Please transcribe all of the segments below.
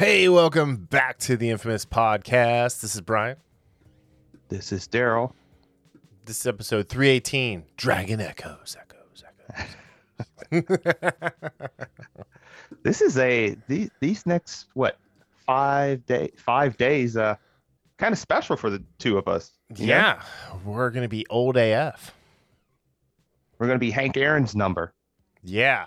Hey, welcome back to the infamous podcast. This is Brian. This is Daryl. This is episode 318 Dragon Echoes. Echoes, Echoes. This is a these, these next what five day five days uh kind of special for the two of us. you know? yeah, we're going to be old AF. we're gonna be Hank Aaron's number Yeah.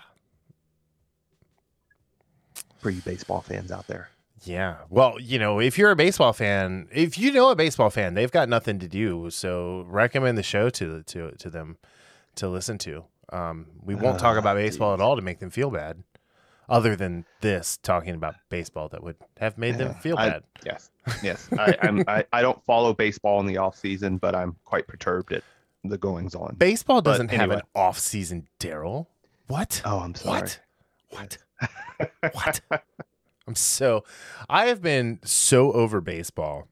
for you baseball fans out there. Yeah. Well, you know, if you're a baseball fan, if you know a baseball fan, they've got nothing to do. So recommend the show to to to them to listen to. Um, we won't talk Ah, about baseball geez. at all to make them feel bad, other than this talking about baseball that would have made them feel I- bad. Yes, yes. I, I'm I, I don't follow baseball in the off season, but I'm quite perturbed at the goings on. Baseball doesn't have an off season, Daryl. What? Oh, I'm sorry. What? What? what? I'm so I have been so over baseball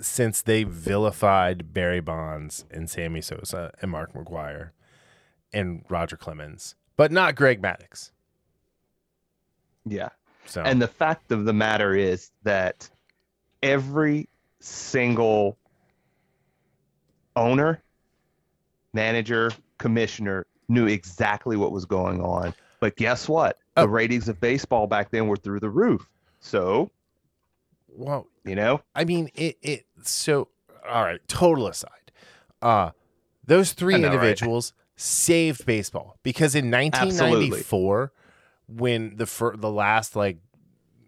since they vilified Barry Bonds and Sammy Sosa and Mark McGwire and Roger Clemens, but not Greg Maddux. Yeah. So And the fact of the matter is that every single owner, manager, commissioner knew exactly what was going on. But guess what? Oh. The ratings of baseball back then were through the roof. So, well, you know, I mean it it so all right, total aside. Uh those three know, right? individuals saved baseball because in 1994 when the fir- the last like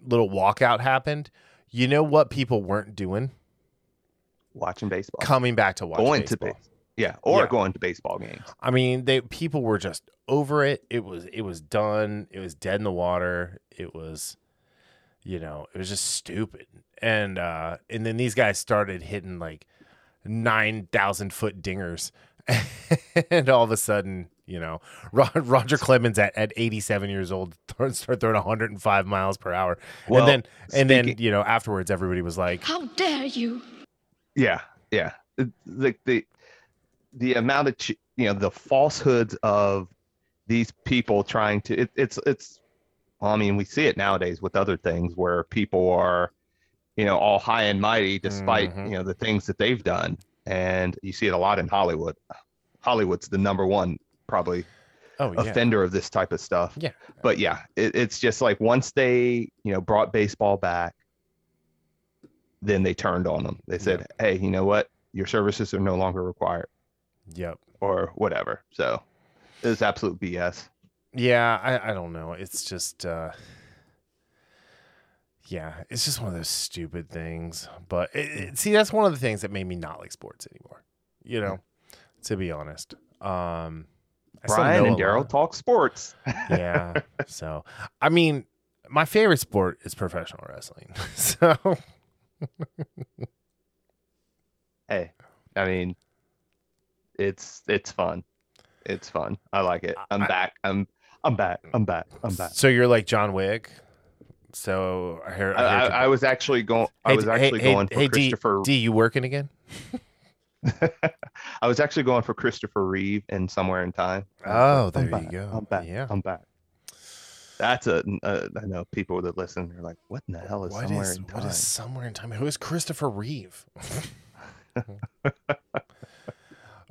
little walkout happened, you know what people weren't doing? watching baseball, Coming back to watch going baseball. to base, yeah, or Yeah. going to baseball games. I mean, they people were just over it. It was it was done. It was dead in the water. It was you know, it was just stupid. And uh and then these guys started hitting like 9,000 foot dingers. and all of a sudden, you know, Roger Clemens at, at 87 years old start throwing 105 miles per hour. Well, and then and then, you know, afterwards everybody was like, How dare you? Yeah, yeah. The the the, the amount of you know the falsehoods of these people trying to it, it's it's well, I mean we see it nowadays with other things where people are you know all high and mighty despite Mhm. you know the things that they've done and you see it a lot in Hollywood. Hollywood's the number one probably "Oh yeah." offender of this type of stuff. Yeah. But yeah, it, it's just like once they, you know, brought baseball back, then they turned on them. They said, "Hey, you know what? Your services are no longer required, Yep. or whatever." So it's absolute BS. Yeah, I, I don't know. It's just uh yeah, it's just one of those stupid things. But it, it- see, that's one of the things that made me not like sports anymore. You know, to be honest. Um Brian and Daryl talk sports. Yeah. So, I mean, my favorite sport is professional wrestling. So, hey, I mean, it's it's fun. It's fun. I like it. I'm I- back. I'm I'm back. I'm back. I'm back. so you're like John Wick. So I heard. I, I heard I, I was actually going. I was actually hey, going hey, for hey, D, Christopher. D, you working again? I was actually going for Christopher Reeve in Somewhere in Time. Oh, I'm there you back. go. I'm back. Yeah. I'm back. That's a. Uh, I know people that listen are like, "What in the hell is What Somewhere is in what Time?" is somewhere in time? Who is Christopher Reeve?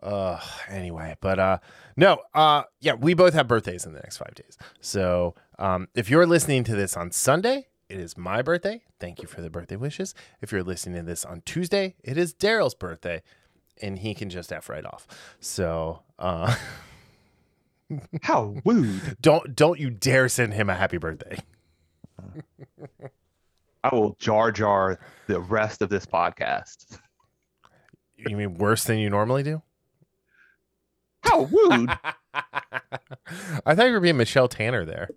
uh anyway, but uh no, uh yeah, we both have birthdays in the next 5 days. So, um if you're listening to this on Sunday, it is my birthday. Thank you for the birthday wishes. If you're listening to this on Tuesday, it is Daryl's birthday and he can just F right off. So, uh How rude! don't don't you dare send him a happy birthday. I will jar jar the rest of this podcast. You mean worse than you normally do? How rude! I thought you were being Michelle Tanner there.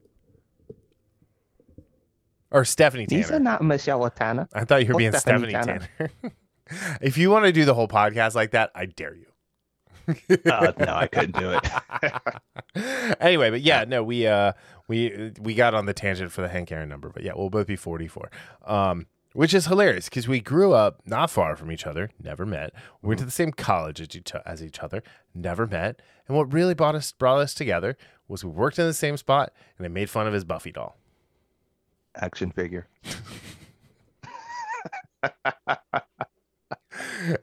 Or Stephanie Tanner. These are not Michelle Tanner. I thought you were Oh, being Stephanie, Stephanie Tanner. if you want to do the whole podcast like that, I dare you. Uh, no, I couldn't do it. anyway, but yeah, no, we uh we we got on the tangent for the Hank Aaron number, but yeah, we'll both be 44. Um which is hilarious because we grew up not far from each other, never met. We went to the same college as each, as each other, never met. And what really brought us brought us together was we worked in the same spot and I made fun of his Buffy doll. action figure.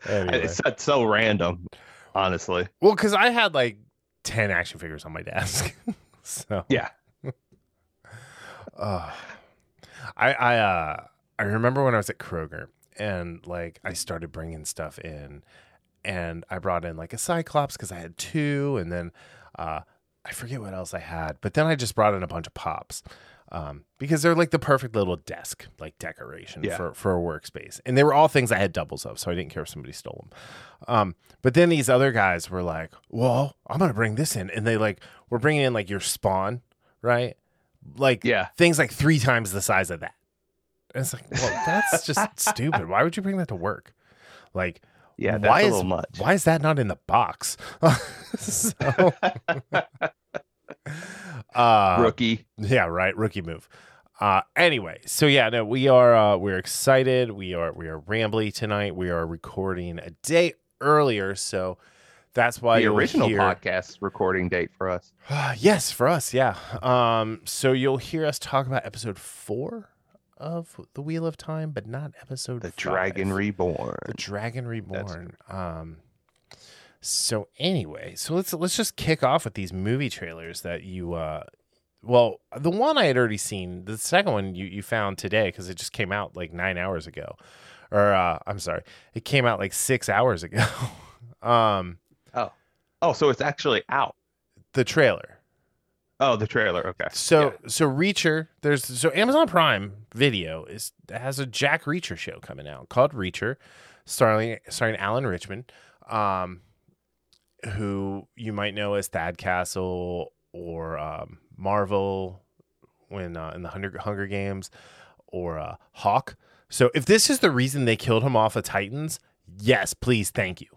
Anyway. It's, so random, honestly. Well, because I had like ten action figures on my desk, so Yeah. uh, I I uh I remember when I was at Kroger and like I started bringing stuff in, and I brought in like a Cyclops because I had two, and then uh I forget what else I had, but then I just brought in a bunch of pops. Um, because they're like the perfect little desk like decoration Yeah. for, for a workspace. And they were all things I had doubles of, so I didn't care if somebody stole them. Um, but then these other guys were like, "Well, I'm gonna bring this in," and they like were bringing in like your spawn, right? Like Yeah. things like three times the size of that. And it's like, well, that's just stupid. Why would you bring that to work? Like, Yeah, that's why a is why is that not in the box? so, uh, Rookie. yeah, right. Rookie move. Uh, anyway, so yeah, no, we are uh, we're excited. We are we are rambly tonight. We are recording a day earlier, so that's why the original hear, podcast recording date for us. yes, for us, yeah. Um, so you'll hear us talk about episode four of the Wheel of Time, but not episode The five. Dragon Reborn. The Dragon Reborn. Um so anyway, so let's let's just kick off with these movie trailers that you uh well, the one I had already seen, the second one you, you found today because it just came out like nine hours ago. Or uh I'm sorry, it came out like six hours ago. um Oh. oh, so it's actually out. the trailer. Oh, the trailer. Okay. So so Reacher, there's so Amazon Prime Video is has a Jack Reacher show coming out called Reacher, starring starring Alan Ritchson, um, who you might know as Thad Castle or um, Marvel when uh, in the Hunger Hunger Games or uh, Hawk. So if this is the reason they killed him off of Titans, yes, please, thank you.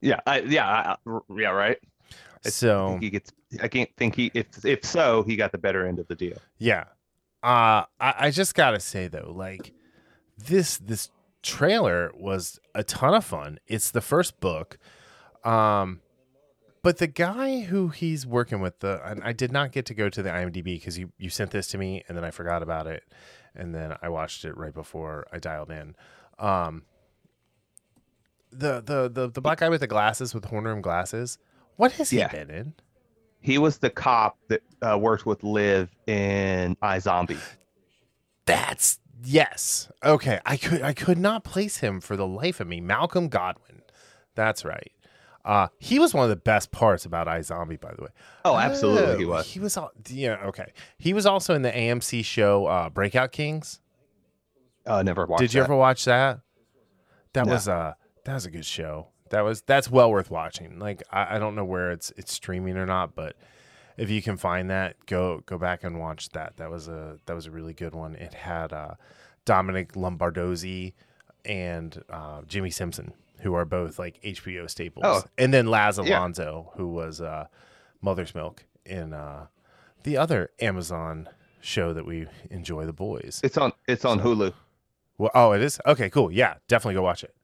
Yeah. I, yeah. I- yeah. Right. I So think he gets. I can't think he. If if so, he got the better end of the deal. Yeah. Uh I, I just gotta say though, like this this trailer was a ton of fun. It's the first book. Um but the guy who he's working with the and I did not get to go to the IMDb because you, you sent this to me and then I forgot about it and then I watched it right before I dialed in. Um the the the, the black guy with the glasses with horn rim glasses. What has he Yeah. been in? He was the cop that uh, worked with Liv in iZombie. That's yes. Okay, I could I could not place him for the life of me. Malcolm Goodwin. That's right. Uh, he was one of the best parts about iZombie, by the way. Oh, absolutely, he Oh, was. He was all yeah. Okay, he was also in the AMC show uh, Breakout Kings. Uh, never watched. Did you that. ever watch that? That No. was a that was a good show. That was that's well worth watching. Like I, I don't know where it's it's streaming or not, but if you can find that, go go back and watch that. That was a that was a really good one. It had uh, Dominic Lombardozzi and uh, Jimmy Simpson, who are both like HBO staples, Oh. and then Laz Yeah. Alonso, who was uh, Mother's Milk in uh, the other Amazon show that we enjoy, The Boys. It's on. It's on Hulu. Well, oh, it is okay. Cool. Yeah, definitely go watch it.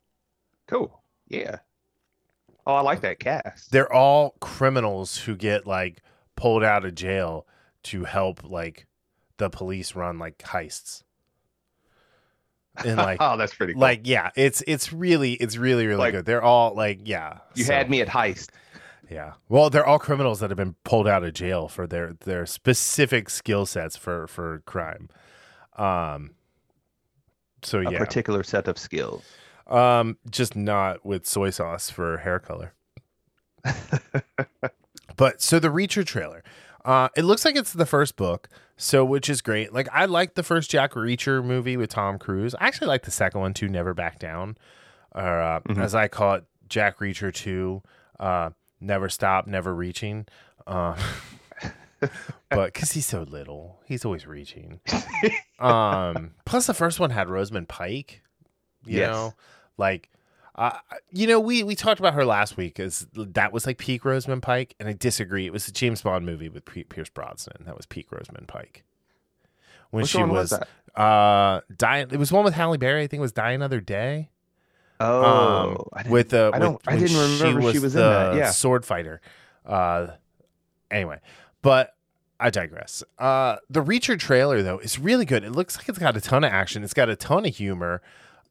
Cool. Yeah. Oh, I like that cast. they're all criminals who get like pulled out of jail to help like the police run like heists and like oh, that's pretty. Cool. like yeah it's it's really it's really really Like- good they're all like yeah you so, had me at heist. yeah well they're all criminals that have been pulled out of jail for their their specific skill sets for for crime um so A yeah particular set of skills. Um, just not with soy sauce for hair color. but so the Reacher trailer, uh, it looks like it's the first book, so which is great. Like I like the first Jack Reacher movie with Tom Cruise. I actually like the second one too, Never Back Down, or uh, Mhm. as I call it, Jack Reacher Two, uh, Never Stop, Never Reaching. Uh, but because he's so little, he's always reaching. Um, plus the first one had Rosamund Pike. You Yes. know, like, uh, you know, we we talked about her last week as that was like peak Rosamund Pike, and I disagree. It was a James Bond movie with P- Pierce Brosnan. That was peak Rosamund Pike. When Which she was, was uh, dying. It was one with Halle Berry. I think it was Die Another Day. Oh, um, I didn't, with the I don't. with- I didn't remember she was, in the that. Yeah. sword fighter. Uh, anyway, but I digress. Uh, the Reacher trailer though is really good. It looks like it's got a ton of action. It's got a ton of humor.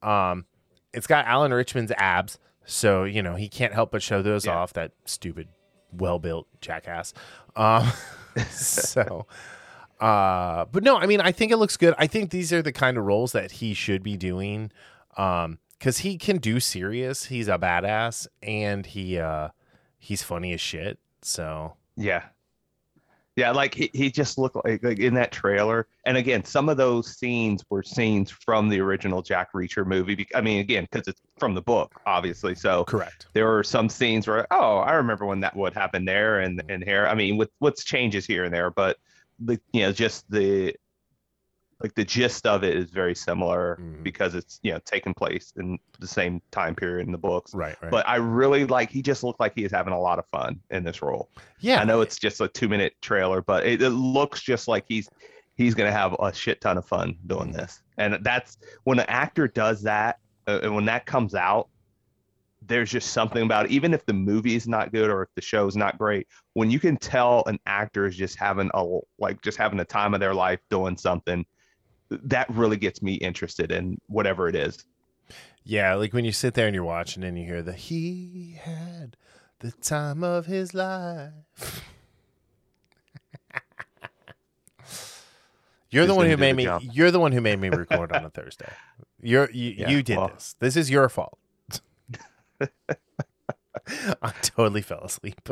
Um, it's got Alan Ritchson's abs, so you know he can't help but show those Yeah. off. That stupid, well-built jackass. Um, so, uh, but no, I mean, I think it looks good. I think these are the kind of roles that he should be doing, um, because he can do serious. He's a badass, and he uh, he's funny as shit. So Yeah. Yeah, like he, he just looked like, like in that trailer. And again, some of those scenes were scenes from the original Jack Reacher movie. I mean, again, because it's from the book, obviously. So correct. there were some scenes where, oh, I remember when that would happen there and and here. I mean, with what's changes here and there, but the you know just the like the gist of it is very similar Mhm. because it's you know taking place in the same time period in the books. Right, right. But I really like he just looked like he is having a lot of fun in this role. yeah, I know it's just a two minute trailer, but it, it looks just like he's he's gonna have a shit ton of fun doing this. And that's when an actor does that, uh, and when that comes out, there's just something about it. Even if the movie is not good or if the show is not great, when you can tell an actor is just having a like just having a time of their life doing something, that really gets me interested in whatever it is. Yeah, like when you sit there and you're watching and you hear the he had the time of his life. you're the one who made me job. you're the one who made me record on a Thursday. You're you, Yeah, you did well. this. This is your fault. I totally fell asleep.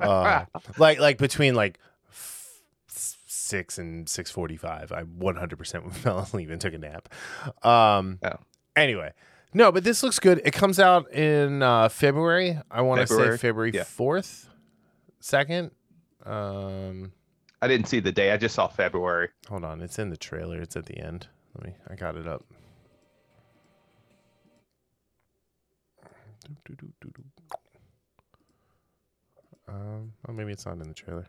Uh, like like between like f- six and six forty five, I one hundred percent fell asleep and took a nap. Um. Oh. Anyway, no, but this looks good. It comes out in uh, February. I want to say February? February Yeah. fourth, second. Um. I didn't see the day. I just saw February. Hold on, it's in the trailer. It's at the end. Let me. I got it up. Um, oh, maybe it's not in the trailer.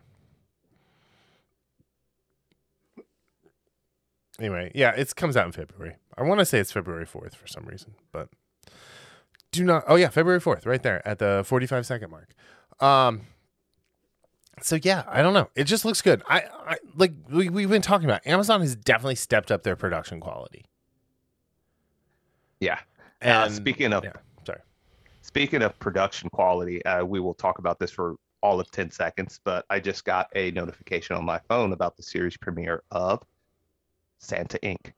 Anyway, yeah, it comes out in February. I want to say it's February 4th for some reason, but do not. Oh, yeah, February 4th, right there at the 45 second mark. Um, so yeah, I don't know. It just looks good. I, I like we we've been talking about. Amazon has definitely stepped up their production quality. Yeah. And uh, speaking of yeah, sorry. Speaking of production quality, uh, we will talk about this for all of 10 seconds, but I just got a notification on my phone about the series premiere of Santa Inc.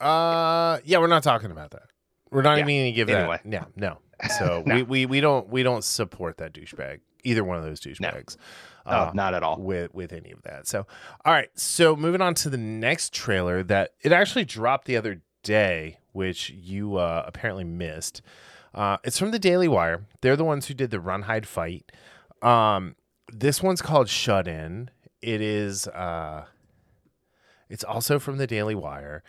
Uh, yeah, we're not talking about that. We're not Yeah. even going to give Anyway. that. Yeah, no. So No. we, we we don't we don't support that douchebag. Either one of those douchebags. No, Uh, not at all. with with any of that. So, all right. So moving on to the next trailer that it actually dropped the other day, which you uh, apparently missed. Uh, it's from the Daily Wire. They're the ones who did the Run Hide Fight. Um, this one's called Shut In. It is. Uh, it's also from the Daily Wire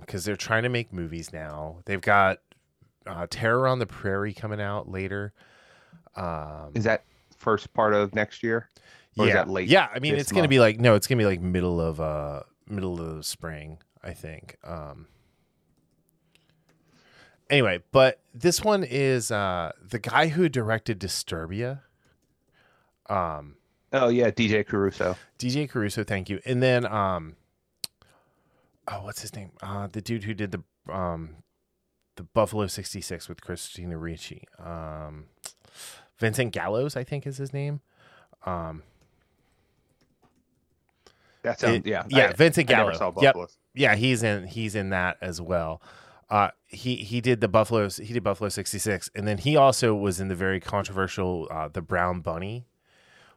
because they're trying to make movies now. They've got uh, Terror on the Prairie coming out later. Um, Is that first part of next year? Or yeah. is that late Yeah, I mean it's gonna be like no, it's gonna be like middle of uh middle of spring, I think. Um anyway, but this one is uh the guy who directed Disturbia. Um Oh, yeah, DJ Caruso. DJ Caruso, thank you. And then um oh what's his name? Uh the dude who did the um the Buffalo 66 with Christina Ricci. Um Vincent Gallows, I think is his name. Um That sounds, It- yeah. yeah, I- Vincent I never Gallo. saw Yep. Yeah, he's in he's in that as well. Uh, he he did the Buffalo he did Buffalo sixty six, and then he also was in the very controversial uh, the Brown Bunny,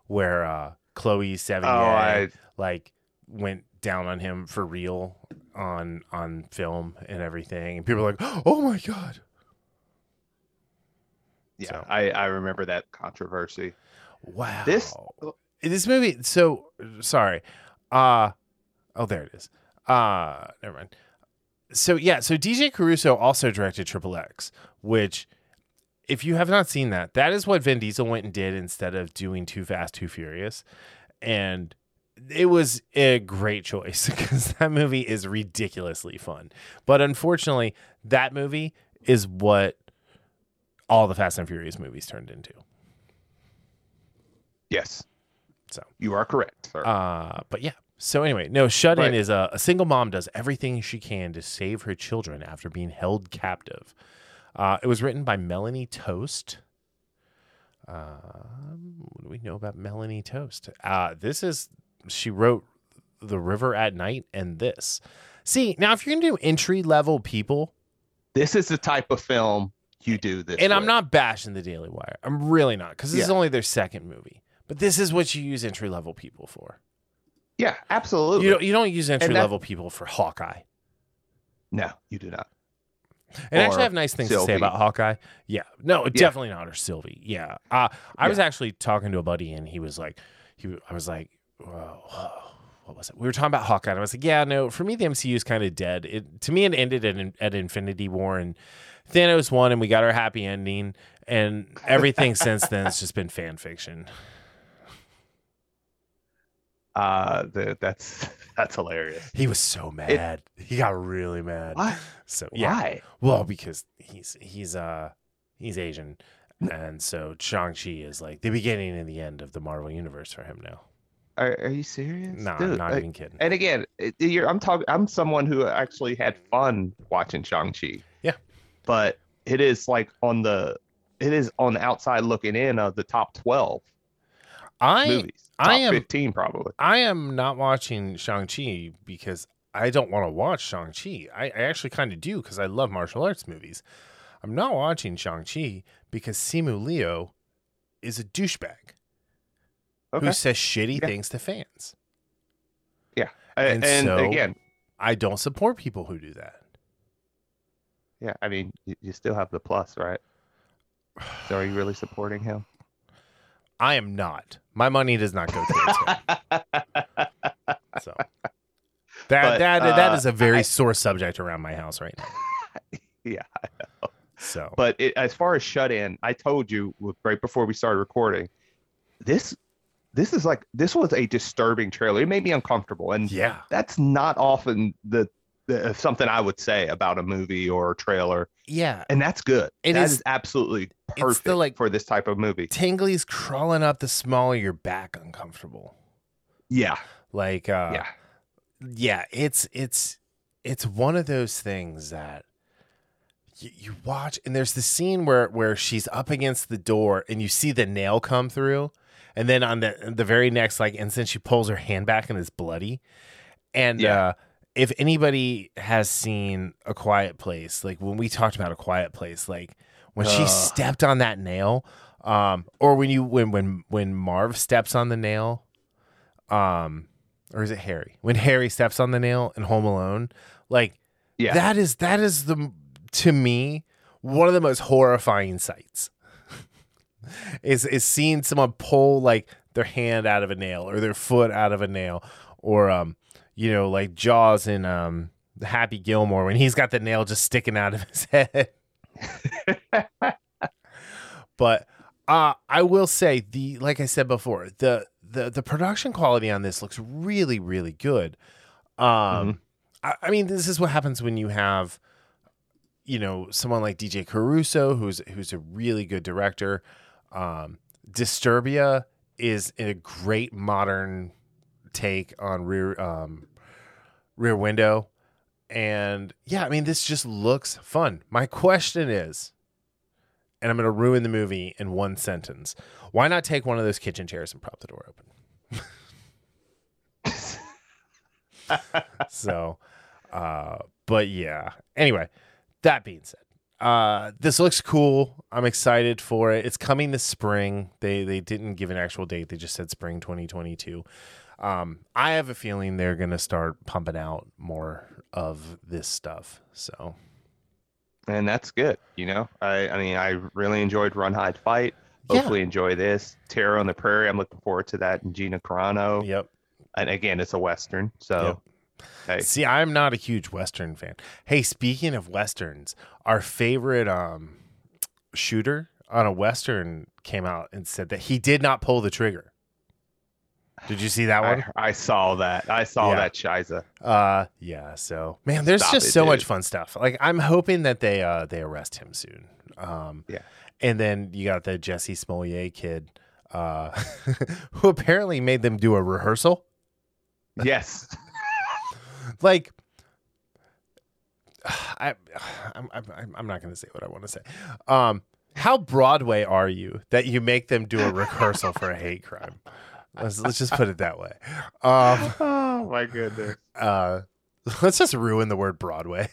where uh, Chloe Sevigny Oh, I, like went down on him for real on on film and everything, and people are like, "Oh my god!" yeah, So- I, I remember that controversy. Wow. This- this movie. So sorry. Uh oh, there it is. Uh never mind. So yeah, so DJ Caruso also directed Triple X, which if you have not seen that, that is what Vin Diesel went and did instead of doing Too Fast, Too Furious. And it was a great choice because that movie is ridiculously fun. But unfortunately, that movie is what all the Fast and Furious movies turned into. Yes. So. you are correct, sir. Uh, but yeah. So anyway, no, Shut In is a, a single mom does everything she can to save her children after being held captive. Uh, it was written by Melanie Toast. Um, what do we know about Melanie Toast? Uh, this is she wrote The River at Night and this. See, now if you're gonna do entry level people, this is the type of film you do this. and I'm not bashing the Daily Wire. I'm really not because this is only their second movie. But this is what you use entry level people for. Yeah, absolutely. You don't you don't use entry that- level people for Hawkeye. no, you do not. And actually, I have nice things to say about Hawkeye. Yeah, no, definitely not. Or Sylvie. Yeah, uh, I was actually talking to a buddy, and he was like, he, I was like, what was it? We were talking about Hawkeye, and I was like, yeah, no, for me, the MCU is kind of dead. It to me, it ended at, at Infinity War, and Thanos won, and we got our happy ending, and everything since then has just been fan fiction. Uh, the, that's that's hilarious. He was so mad. he got really mad. What? So yeah, Why? Well, because he's he's uh he's Asian, and so Shang Chi is like the beginning and the end of the Marvel universe for him now. Are, are you serious? No, I'm not like- even kidding. And again, you're, I'm talking. I'm someone who actually had fun watching Shang Chi. Yeah. But it is like on the, it is on the outside looking in of the top twelve I movies. Top I am- fifteen probably. I am not watching Shang Chi because I don't want to watch Shang Chi. I, I actually kind of do because I love martial arts movies. I'm not watching Shang Chi because Simu Liu is a douchebag Okay. who says shitty Yeah. things to fans. and and so- again, I don't support people who do that. yeah. I mean, you, you still have the plus, right? So are you really supporting him? I am not. My money does not go towards him. So that But, that that uh, is a very I- sore subject around my house right now. Yeah. So But it, as far as shut in, I told you right before we started recording, this this is like this was a disturbing trailer. It made me uncomfortable, and yeah, that's not often the, the something I would say about a movie or a trailer, yeah. and that's good. It That is- is absolutely the, perfect like- for this type of movie. Tingly's crawling up the small of your back, uncomfortable. Yeah, Like uh, yeah, yeah. It's it's it's one of those things that. You, you watch and there's the scene where where she's up against the door and you see the nail come through and then on the the very next like instant she pulls her hand back and it's bloody and Yeah. uh if anybody has seen a quiet place like when we talked about a quiet place like when she stepped on that nail um or when you when when when marv steps on the nail um or is it harry when harry steps on the nail in home alone like yeah. that is that is the to me one of the most horrifying sights is is seeing someone pull like their hand out of a nail or their foot out of a nail or um you know like jaws in um happy gilmore when he's got the nail just sticking out of his head. But uh i will say the like i said before the the the production quality on this looks really really good. Um Mhm. I, I mean this is what happens when you have you know someone like dj caruso who's who's a really good director um disturbia is a great modern take on rear um rear window. And yeah i mean this just looks fun. My question is and i'm going to ruin the movie in one sentence why not take one of those kitchen chairs and prop the door open? So uh but yeah anyway that being said uh this looks cool i'm excited for it it's coming this spring they they didn't give an actual date they just said spring 2022 um i have a feeling they're gonna start pumping out more of this stuff so and that's good. You know, I I mean, I really enjoyed Run Hide Fight. Yeah. Hopefully, enjoy this. Terror on the Prairie. I'm looking forward to that. And Gina Carano. yep And again, it's a western, so hey, See, I'm not a huge Western fan. Hey, speaking of Westerns, our favorite um, shooter on a Western came out and said that he did not pull the trigger. Did you see that one? I, I saw that. I saw Yeah. that Shiza. Uh, yeah. So, man, there's Stop just it, so dude. much fun stuff. Like, I'm hoping that they uh they arrest him soon. Um, Yeah. And then you got the Jussie Smollett kid. uh, who apparently made them do a rehearsal. Yes. Like, I, I'm, I'm, I'm not going to say what I want to say. Um, how Broadway are you that you make them do a rehearsal for a hate crime? Let's let's just put it that way. Um, oh my goodness. uh, let's just ruin the word Broadway.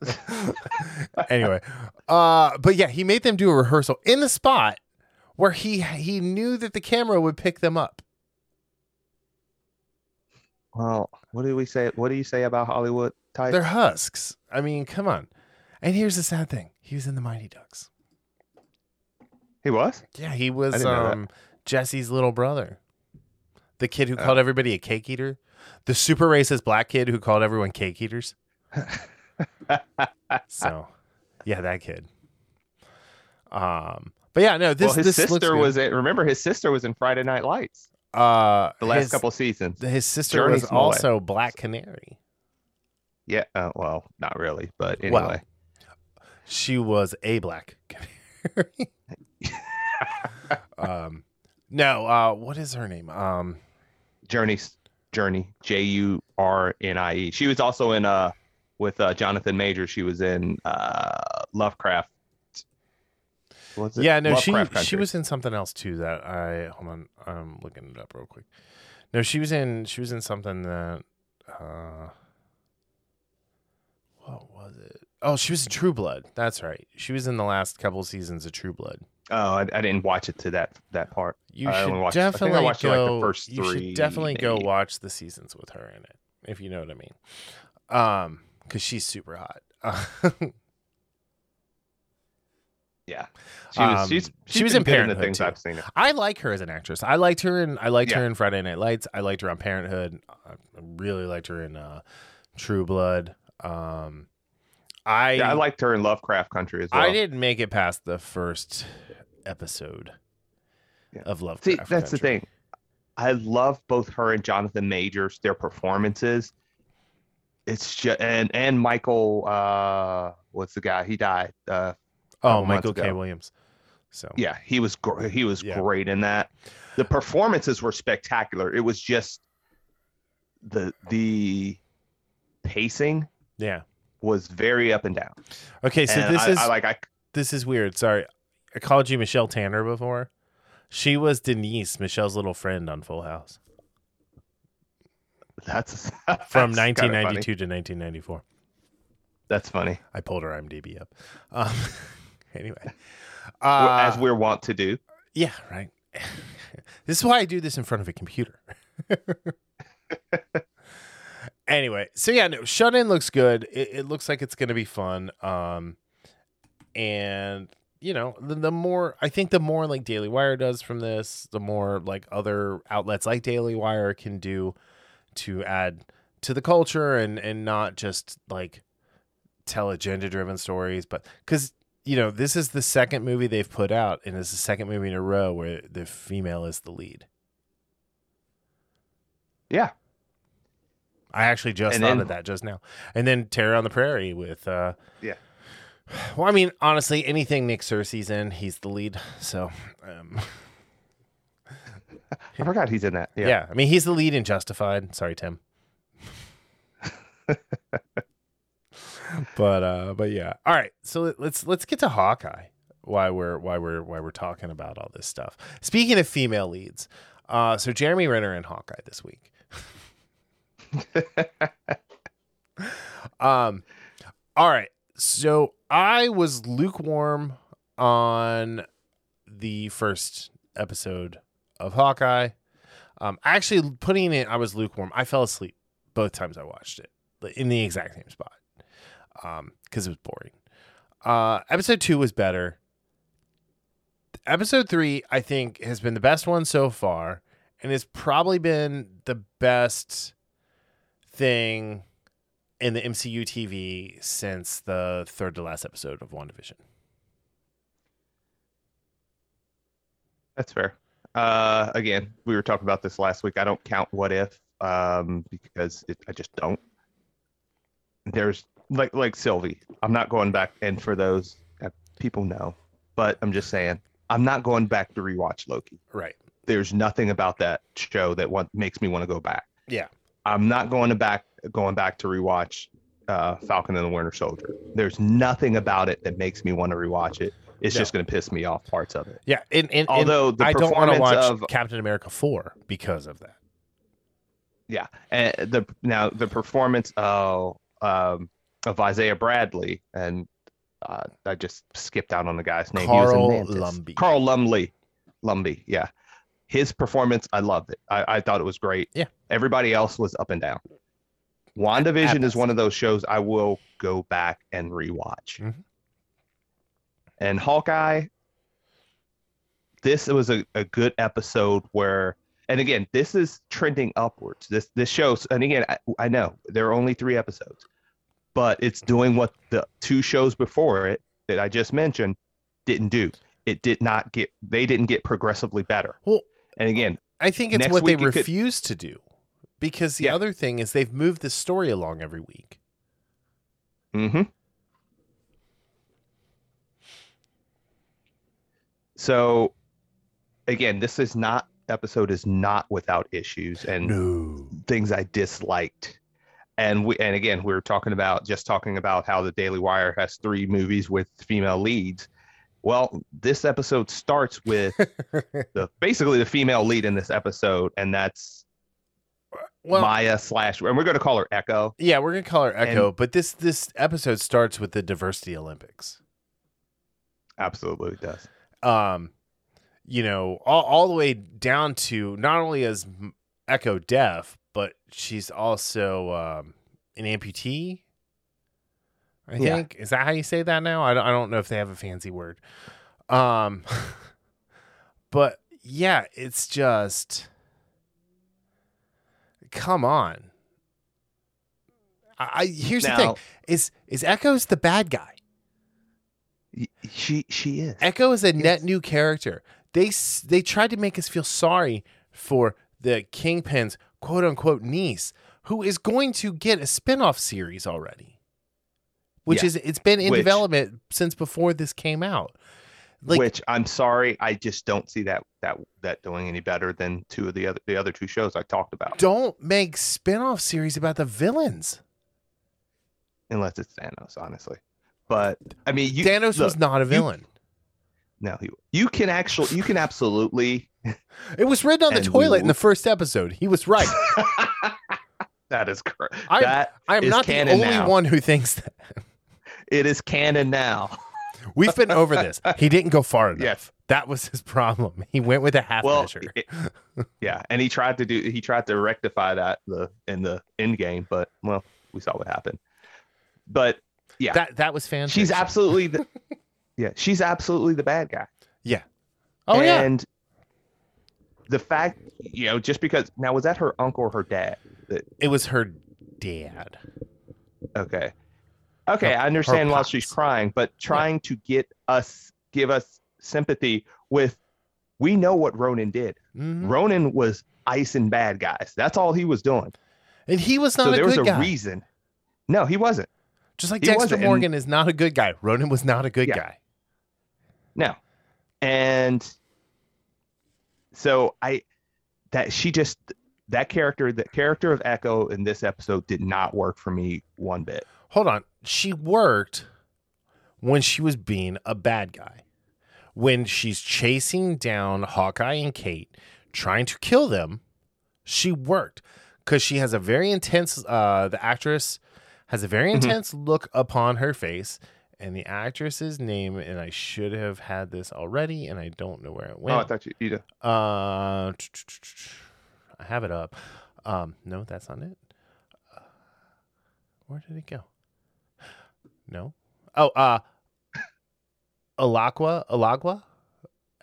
anyway, uh, but yeah, he made them do a rehearsal in the spot where he he knew that the camera would pick them up. Well, what do we say? What do you say about Hollywood types? They're husks. I mean, come on. And here's the sad thing: he was in the Mighty Ducks. He was. Yeah, he was didn't know that. um, Jussie's little brother, the kid who Oh. called everybody a cake eater, the super racist black kid who called everyone cake eaters. so, yeah, that kid. Um, but yeah, no, this well, his this sister was. In, remember, his sister was in Friday Night Lights uh the last his, couple seasons. His sister Jurnee was Smollett. also Black Canary. Yeah. Uh, well, not really, but anyway. Well, She was a Black Canary. um, no, uh, what is her name? Um, Jurnee. Jurnee. J U R N I E. She was also in uh with uh, Jonathan Major. She was in uh Lovecraft. Was it yeah, no, she Lovecraft she Country. was in something else too. That I hold on, I'm looking it up real quick. No, she was in she was in something that. uh What was it? Oh, she was in True Blood. That's right. She was in the last couple seasons of True Blood. Oh, I, I didn't watch it to that that part. You I should only watched- I I definitely watched, go. like, the first you three, should definitely go watch the seasons with her in it, if you know what I mean. Um, because she's super hot. Yeah, she was. Um, she's, she was in good the Parenthood, things too. I've seen her. I like her as an actress. I liked her in I liked her in Friday Night Lights. I liked her on Parenthood. I really liked her in uh, True Blood. Um, I Yeah, I liked her in Lovecraft Country as well. I didn't make it past the first episode Yeah. of Lovecraft. See, that's the thing. I love both her and Jonathan Majors, their performances. It's just and and Michael, uh, what's the guy? He died. Uh, Oh, Michael K. ago. Williams. So yeah, he was gr- he was Yeah. great in that. The performances were spectacular. It was just the the pacing yeah. was very up and down. Okay, so And this I, is I like I this is weird. Sorry, I called you Michelle Tanner before. She was Denise, Michelle's little friend on Full House that's from that's kinda 1992 to 1994. That's funny. I pulled her IMDb up. Um, anyway, uh, As we're wont to do. yeah, right. this is why I do this in front of a computer. anyway, so yeah, no, Shut In looks good. It, it looks like it's going to be fun. Um, and you know, the, the more I think, the more like Daily Wire does from this, the more like other outlets like Daily Wire can do to add to the culture and and not just like tell agenda driven stories, but because you know this is the second movie they've put out, and it's the second movie in a row where the female is the lead. Yeah. I actually just And thought then- of that just now. And then Terror on the Prairie with uh Yeah. Well, I mean, honestly, anything Nick Searcy's in, he's the lead. So, um, I forgot he's in that. yeah. Yeah. I mean, he's the lead in Justified. Sorry, Tim. but uh but yeah. All right. So let- let's let's get to Hawkeye. Why we're why we're why we're talking about all this stuff. Speaking of female leads, uh so Jeremy Renner and Hawkeye this week. um all right. So I was lukewarm on the first episode of Hawkeye. Um, actually, putting it, I was lukewarm. I fell asleep both times I watched it in the exact same spot because it was boring. Uh, episode two was better. Episode three, I think, has been the best one so far, and has probably been the best thing in the MCU TV since the third to last episode of WandaVision. That's fair. Uh, again, we were talking about this last week. I don't count what if um, because it, I just don't. There's like like Sylvie. I'm not going back and for those people know, but I'm just saying I'm not going back to rewatch Loki. Right. There's nothing about that show that want, makes me want to go back. Yeah. I'm not going to back going back to rewatch uh, Falcon and the Winter Soldier. There's nothing about it that makes me want to rewatch it. It's No. just going to piss me off parts of it. Yeah. And, and, and Although the I don't want to performance watch of Captain America 4 because of that. yeah, and the now the performance of um, of Isaiah Bradley and uh, I just skipped out on the guy's name. Carl he was in Carl Lumley. Lumbly, yeah. His performance, I loved it. I, I thought it was great. Yeah. Everybody else was up and down. WandaVision is one of those shows I will go back and rewatch. Mhm. And Hawkeye, this was a, a good episode where, and again, this is trending upwards. This this shows, and again, I, I know there are only three episodes, but it's doing what the two shows before it that I just mentioned didn't do. It did not get. They didn't get progressively better. Well, And again, I think it's what they you could- refuse to do. Because the Yeah. other thing is they've moved the story along every week. hmm So, again, this is not episode is not without issues and No. things I disliked. And we and again, we were talking about just talking about how the Daily Wire has three movies with female leads. Well, this episode starts with the basically the female lead in this episode, and that's Well, Maya slash, and we're going to call her Echo. yeah, we're gonna call her Echo, but this this episode starts with the diversity Olympics. Absolutely does. Um, you know, all, all the way down to not only is Echo deaf, but she's also um, an amputee. I Yeah. think is that how you say that now? I don't, I don't know if they have a fancy word. Um, but yeah, it's just come on. I, I here's the thing: is is Echo's the bad guy? She she is. Echo is a net new character. They they tried to make us feel sorry for the Kingpin's quote unquote niece, who is going to get a spin-off series already. Which Yeah. is it's been in Which- development since before this came out. Like which I'm sorry, I just don't see that that that doing any better than two of the other the other two shows I talked about. don't make spin-off series about the villains. Unless it's Thanos, honestly. But I mean, you, Thanos was not a villain. no. You, you can actually you can absolutely it was written on the and we toilet in the first episode. He was right. that is correct. I- I am not the only now. one who thinks that. It is canon now. We've been over this. He didn't go far enough. Yes. That was his problem. He went with a half Well, measure. it- yeah, and he tried to do he tried to rectify that the in the end game, but well, we saw what happened. But yeah, That that was fan. she's absolutely the yeah she's absolutely the bad guy. Yeah. Oh yeah. and the fact you know just because now was that her uncle or her dad? That It was her dad. okay, okay, Her- I understand why she's crying, but trying to get us give us sympathy with we know what Ronin did. Mhm. Ronin was icing bad guys. That's all he was doing. And he was not so there was a guy. reason. No, he wasn't. Just like he Dexter wasn't, and- Morgan is not a good guy. Ronin was not a good Yeah. guy. No. And so I that she just that character the character of Echo in this episode did not work for me one bit. Hold on. She worked when she was being a bad guy. When she's chasing down Hawkeye and Kate, trying to kill them, she worked because she has a very intense. Uh, the actress has a very Mhm. intense look upon her face, and the actress's name. And I should have had this already, and I don't know where it went. Oh. I thought you, you Uh, I have it up. Um, no, that's not it. Uh, Where did it go? No. Oh, uh, Alaqua, Alaqua,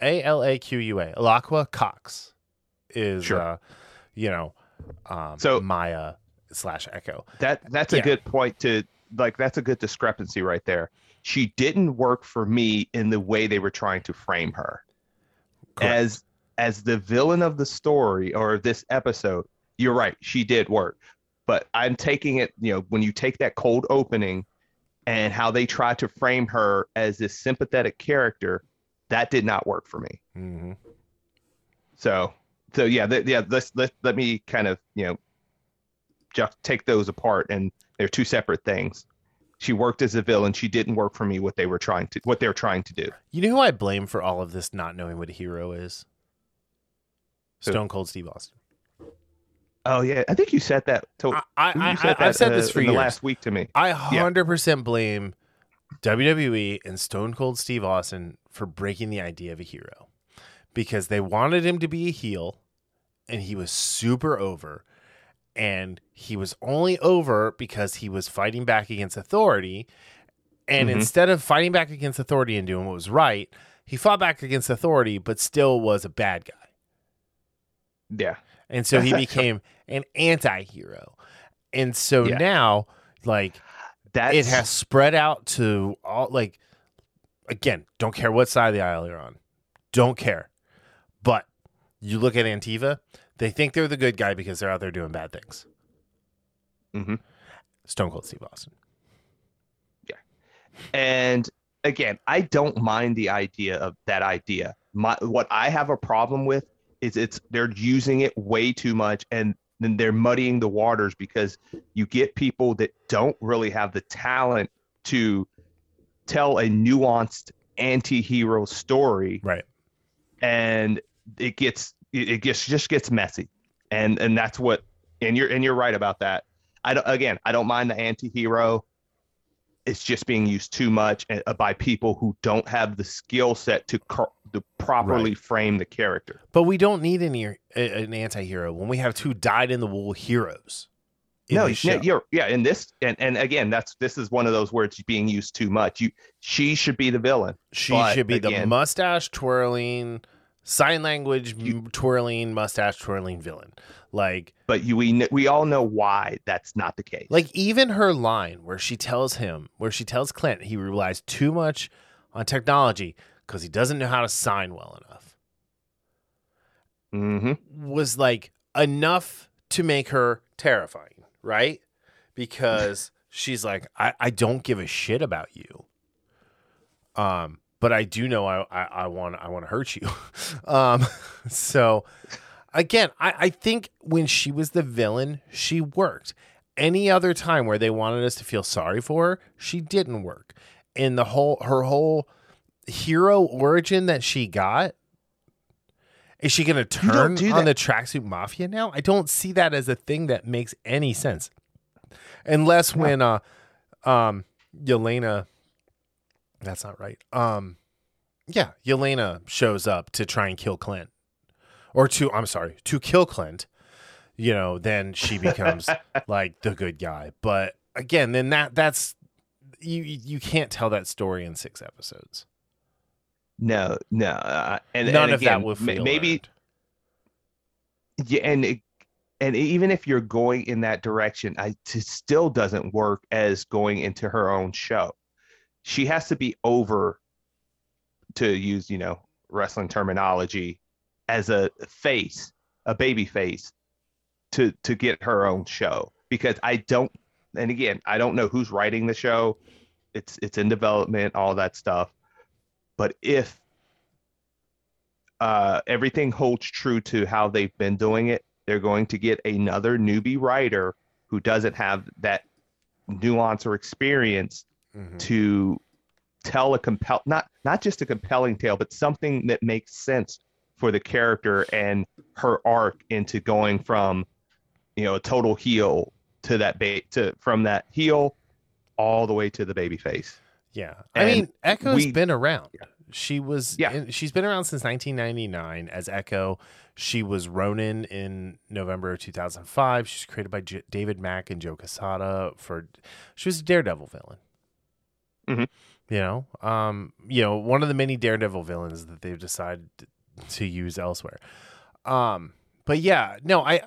A L A Q U A, Alaqua Cox is, Sure. uh, you know, um, So- Maya slash Echo. that that's a Yeah. good point to like that's a good discrepancy right there. She didn't work for me in the way they were trying to frame her. Correct. as as the villain of the story or this episode you're right she did work but i'm taking it you know when you take that cold opening and how they try to frame her as this sympathetic character That did not work for me. Mm-hmm. So so yeah, th- yeah. Let's let let me kind of you know just take those apart, and they're two separate things. She worked as a villain. She didn't work for me. What they were trying to what they're trying to do. You know who I blame for all of this not knowing what a hero is? Who? Stone Cold Steve Austin. Oh yeah, I think you said that. To, I, I, you I, said I've said uh, this for years. the last week to me. I hundred percent blame WWE and Stone Cold Steve Austin for breaking the idea of a hero because they wanted him to be a heel, and he was super over, and he was only over because he was fighting back against authority, and Mhm. instead of fighting back against authority and doing what was right, he fought back against authority, but still was a bad guy. Yeah, And so he became an anti hero. And so Yeah. now, like, that's it has spread out to all, like, again, don't care what side of the aisle you're on. Don't care. But you look at Antifa, they think they're the good guy because they're out there doing bad things. Mhm. Stone Cold Steve Austin. Yeah. And again, I don't mind the idea of that idea. My what I have a problem with is it's they're using it way too much and then they're muddying the waters because you get people that don't really have the talent to tell a nuanced anti-hero story Right. and it gets it it gets just gets messy and and that's what and you're and you're right about that i don't again i don't mind the anti-hero it's just being used too much uh, by people who don't have the skill set to, to properly Right. frame the character But we don't need any, an anti hero when we have two dyed in the wool heroes. no, yeah, you're yeah. In this, and, and again, that's this is one of those words being used too much. You, she should be the villain. She should be the mustache twirling, sign language m- twirling, mustache twirling villain. Like, But you, we, we all know why that's not the case. like even her line where she tells him, where she tells Clint he relies too much on technology because he doesn't know how to sign well enough, hmm was like enough to make her terrifying, right? Because she's like, I, I don't give a shit about you. Um, but I do know I, I, I want I want to hurt you. um, so again, I, I think when she was the villain, she worked. Any other time where they wanted us to feel sorry for her, she didn't work. And the whole her whole hero origin that she got is she going to turn do on the tracksuit mafia now? I don't see that as a thing that makes any sense. Unless when uh um Yelena that's not right. Um yeah, Yelena shows up to try and kill Clint. Or to I'm sorry, to kill Clint. You know, then she becomes like the good guy. But again, then that that's you you can't tell that story in 6 episodes. no, no, uh, and None and of again, that will feel maybe earned. yeah, and it, and even if you're going in that direction, I it still doesn't work as going into her own show. She has to be over, to use you know wrestling terminology, as a face, a baby face, to to get her own show. Because I don't, and again, I don't know who's writing the show. It's it's in development, all that stuff. But if uh, everything holds true to how they've been doing it, they're going to get another newbie writer who doesn't have that nuance or experience Mhm. to tell a compel not not just a compelling tale, but something that makes sense for the character and her arc into going from you know a total heel to that ba- to from that heel all the way to the baby face. Yeah. I mean, Echo's we- been around. She was Yeah. in- she's been around since 1999 as Echo. She was Ronin in November of 2005. She's created by J- David Mack and Joe Quesada for she was a Daredevil villain. Mhm. You know, um, you know, one of the many Daredevil villains that they've decided to use elsewhere. Um, but yeah, no, I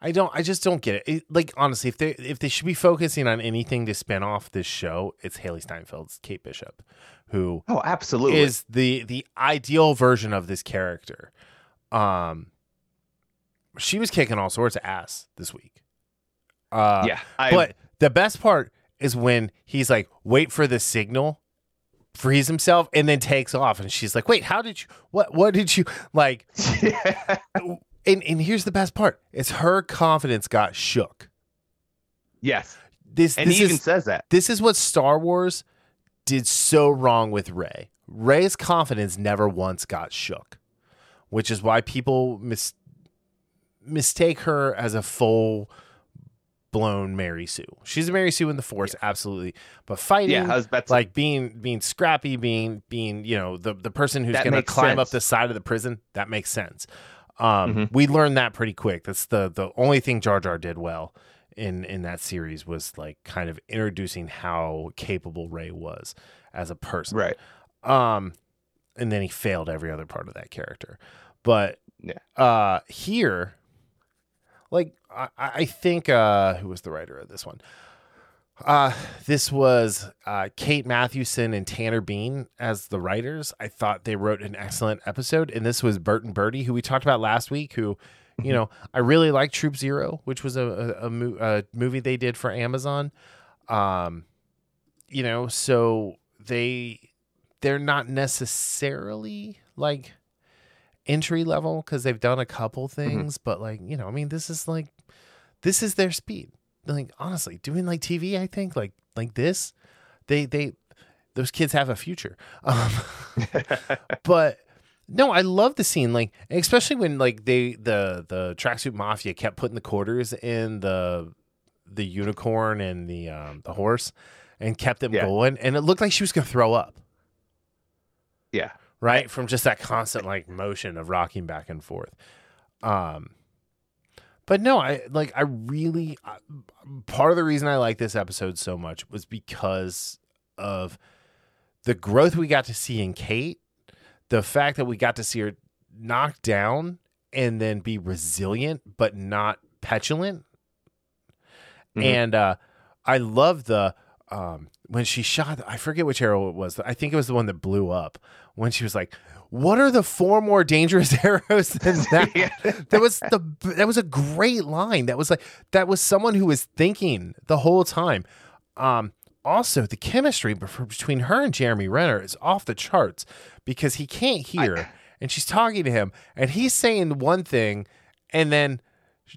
I don't. I just don't get it. it. Like honestly, if they if they should be focusing on anything to spin off this show, it's Hailee Steinfeld's Kate Bishop, who Oh, absolutely. is the the ideal version of this character. Um, she was kicking all sorts of ass this week. Uh, yeah, I, but the best part is when he's like, "Wait for the signal," frees himself and then takes off and she's like wait how did you what what did you like and and here's the best part it's her confidence got shook yes. this And this he even says that. this is what Star Wars did so wrong with Rey. Rey's confidence never once got shook, which is why people mis- mistake her as a full blown Mary Sue. She's a Mary Sue in the Force, absolutely, but fighting, Yeah, I was about to like being being scrappy, being being you know the the person who's going to climb up the side of the prison. That makes sense. Um, Mhm. We learned that pretty quick. That's the the only thing Jar Jar did well in in that series was like kind of introducing how capable Rey was as a person. right. Um, and then he failed every other part of that character. But Yeah. uh, here, like I, I think uh, who was the writer of this one? Uh, this was uh, Kate Mathewson and Tanner Bean as the writers. I thought they wrote an excellent episode, and this was Bert and Bertie, who we talked about last week. Who, you know, I really like Troop Zero, which was a a, a, mo- a movie they did for Amazon. Um, you know, so they they're not necessarily like entry level because they've done a couple things, but like you know, I mean, this is like this is their speed. Like honestly, doing like TV, I think like like this, they they those kids have a future. Um, but no, I love the scene, like especially when like they the the tracksuit mafia kept putting the quarters in the the unicorn and the um the horse and kept them Yeah. going, and it looked like she was gonna throw up Yeah. Right. From just that constant like motion of rocking back and forth. Um but no i like i really I, part of the reason i like this episode so much was because of the growth we got to see in kate the fact that we got to see her knocked down and then be resilient but not petulant. Mhm. and uh i love the um when she shot i forget which arrow it was i think it was the one that blew up when she was like what are the four more dangerous arrows than that? Yeah. that was the that was a great line. That was like that was someone who was thinking the whole time. Um also the chemistry between her and jeremy renner is off the charts because he can't hear and she's talking to him and he's saying one thing and then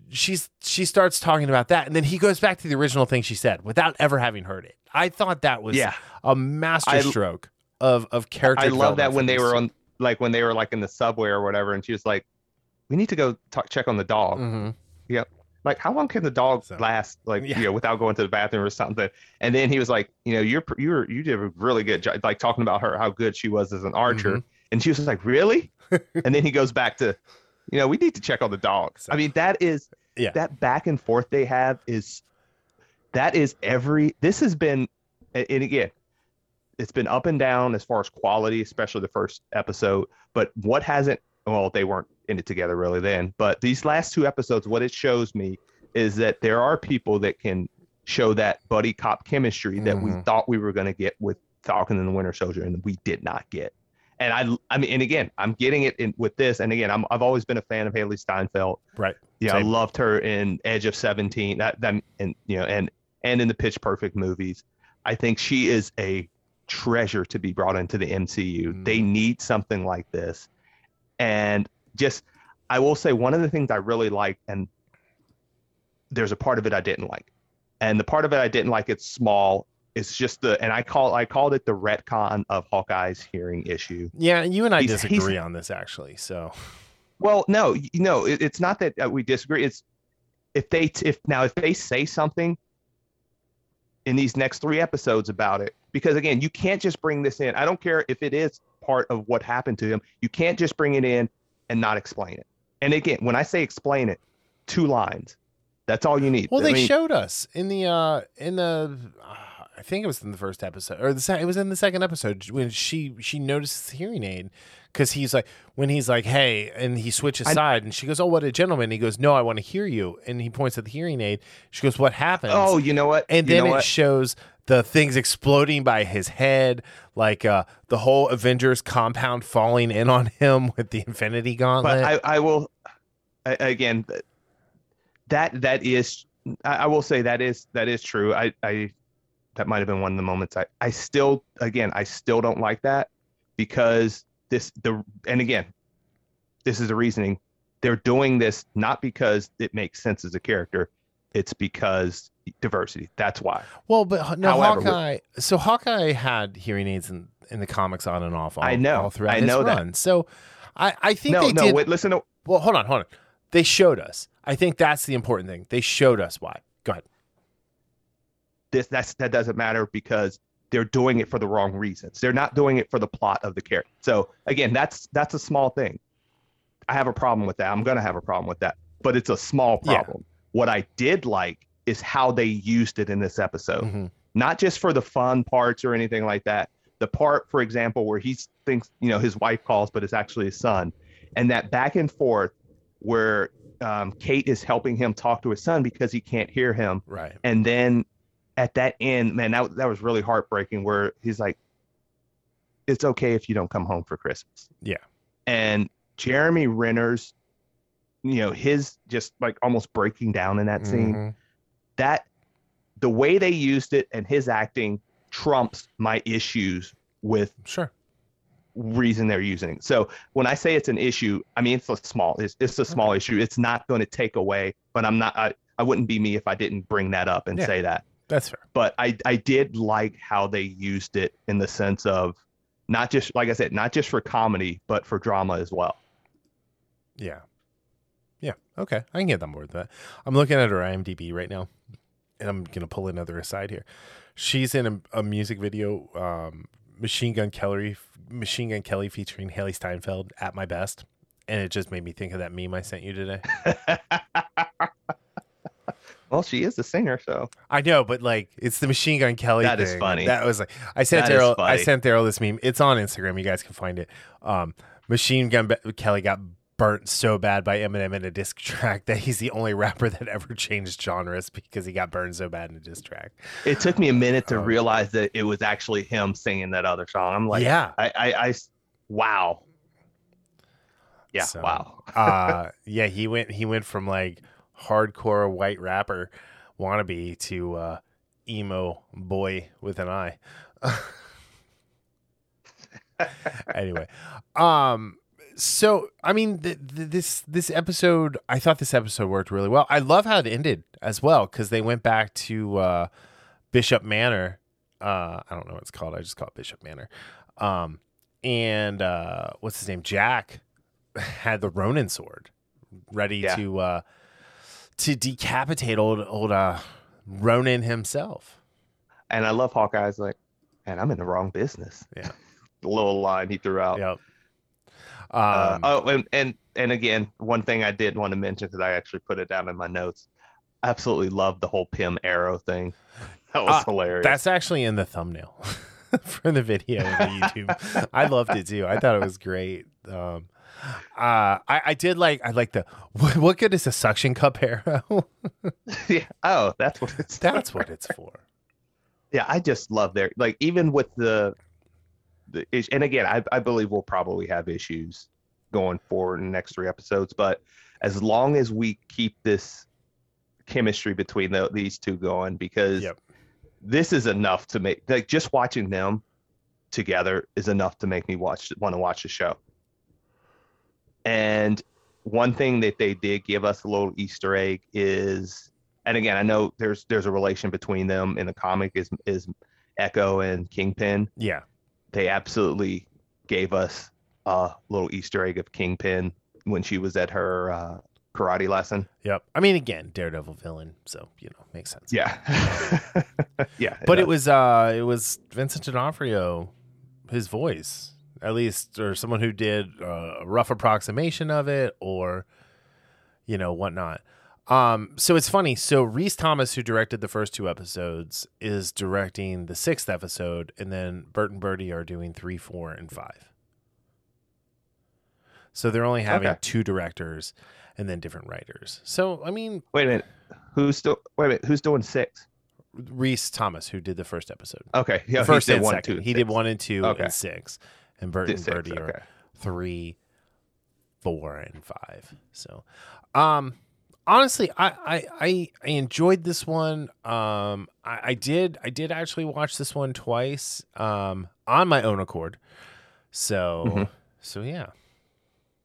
she's she starts talking about that and then he goes back to the original thing she said without ever having heard it i thought that was Yeah. a masterstroke of of character I love that when they were on, like when they were like in the subway or whatever, and she was like, "We need to go talk, check on the dog." Mhm. Like, how long can the dog So- last? Like, Yeah. you know, without going to the bathroom or something. And then he was like, "You know, you're you're you did a really good job." Like talking about her how good she was as an archer, Mm-hmm. and she was like, "Really?" and then he goes back to, you know, we need to check on the dogs. So- I mean, that is Yeah. that back and forth they have is that is every this has been and again it's been up and down as far as quality especially the first episode but what hasn't well they weren't in it together really then but these last two episodes what it shows me is that there are people that can show that buddy cop chemistry that we Mhm. thought we were going to get with falcon and the winter soldier and we did not get and i i mean and again i'm getting it in with this and again I'm, i've always been a fan of hailee steinfeld right yeah, I loved her in Edge of Seventeen. That that and you know and and in the Pitch Perfect movies. I think she is a treasure to be brought into the MCU. Mm. They need something like this, and just I will say one of the things I really liked, and there's a part of it I didn't like, and the part of it I didn't like. It's small. It's just the and I call I called it the retcon of Hawkeye's hearing issue. Yeah, you and I He's- he's- disagree on this actually. So Well, no, no, it, it's not that uh, we disagree. It's if they if now if they say something in these next three episodes about it, because again, you can't just bring this in. I don't care if it is part of what happened to him. You can't just bring it in and not explain it. And again, when I say explain it, two lines. That's all you need. well, I they mean, showed us in the uh in the uh, I think it was in the first episode or the se- it was in the second episode when she she notices the hearing aid because he's like when he's like hey and he switches I- side and she goes oh what a gentleman he goes no I want to hear you and he points at the hearing aid she goes what happens Oh, you know what? and You then it what? shows the things exploding by his head like uh the whole avengers compound falling in on him with the infinity gauntlet but I, I will I, again that that is I, I will say that is that is true. I I that might have been one of the moments I, I still again I still don't like that because this the and again this is the reasoning they're doing this not because it makes sense as a character it's because diversity that's why Well, but no, However, Hawkeye. So Hawkeye had hearing aids in, in the comics on and off. All, I know. all throughout I know that. run. So I, I think no they no did. wait listen to Well, hold on, hold on. They showed us. I think that's the important thing. They showed us why. This that's that doesn't matter because they're doing it for the wrong reasons. They're not doing it for the plot of the character. So again, that's that's a small thing. I have a problem with that. I'm gonna have a problem with that, but it's a small Yeah. problem. What I did like is how they used it in this episode. Mhm. Not just for the fun parts or anything like that. The part, for example, where he thinks you know his wife calls, but it's actually his son, and that back and forth where um, Kate is helping him talk to his son because he can't hear him Right. and then at that end, man, that that was really heartbreaking. Where he's like, "It's okay if you don't come home for Christmas." Yeah. And Jeremy Renner's, you know, his just like almost breaking down in that scene. Mhm. That the way they used it and his acting trumps my issues with Sure. reason they're using it. So when I say it's an issue, I mean it's a small it's, it's a small issue. It's not going to take away, but I'm not I, I wouldn't be me if I didn't bring that up and Yeah. say that That's fair. but I I did like how they used it in the sense of not just like I said, not just for comedy, but for drama as well. Yeah. Yeah. Okay. I can get on board with that. I'm looking at her IMDb right now, and I'm gonna pull another aside here. She's in a, a music video, um, Machine Gun Kelly, Machine Gun Kelly featuring Hailee Steinfeld at my best, and it just made me think of that meme I sent you today. well, she is a singer, so I know, but like it's the Machine Gun Kelly. That is thing. funny. That was like I sent That is Daryl. I sent Daryl this meme. It's on Instagram. You guys can find it. Um, Machine Gun Be- Kelly got burnt so bad by Eminem in a diss track that he's the only rapper that ever changed genres because he got burned so bad in a diss track. it took me a minute to Um, realize that it was actually him singing that other song. I'm like, yeah. I, I, I wow, yeah, So, wow. uh, yeah. He went. He went from like hardcore white rapper wannabe to uh, emo boy with an eye. anyway, um, so I mean, th- th- this this episode, I thought this episode worked really well. I love how it ended as well because they went back to uh, Bishop Manor. Uh, I don't know what it's called. I just call it Bishop Manor. Um, and uh, what's his name? Jack had the Ronin sword ready Yeah. to uh, to decapitate old old uh, Ronin himself. And I love Hawkeye's like, man, I'm in the wrong business. Yeah. the little line he threw out. Yep. Uh, Um, oh, and, and and again, one thing I did want to mention because I actually put it down in my notes. Absolutely love the whole Pym arrow thing. That was Uh, hilarious. That's actually in the thumbnail for the video on the YouTube. I loved it too. I thought it was great. Um, uh, I, I did like I like the what, what good is a suction cup arrow? yeah. Oh, that's what it's. That's what it's for. Yeah, I just love their like even with the the is- and again, I I believe we'll probably have issues going forward in the next three episodes, but as long as we keep this chemistry between the, these two going, because Yep. this is enough to make like just watching them together is enough to make me watch want to watch the show. And one thing that they did give us a little Easter egg is, and again, I know there's there's a relation between them in the comic is is Echo and Kingpin. Yeah. They absolutely gave us a little Easter egg of Kingpin when she was at her uh, karate lesson. Yep. I mean, again, Daredevil villain, so you know, makes sense. Yeah, yeah. But it does. was uh it was Vincent D'Onofrio, his voice, at least, or someone who did uh, a rough approximation of it, or you know whatnot. Um, so it's funny. So Rhys Thomas, who directed the first two episodes, is directing the sixth episode, and then Bert and Bertie are doing three, four, and five. So they're only having Okay. two directors and then different writers. So I mean, Wait a minute. Who's still? Wait a minute. Who's doing six? Rhys Thomas, who did the first episode. Okay. Yeah. first he did and one, second. two, he six. did one and two Okay. and six, and Bert and Bertie are three, four, and five. So, um, honestly, I, I I I enjoyed this one. Um, I, I did I did actually watch this one twice. Um, on my own accord. So Mhm. so yeah.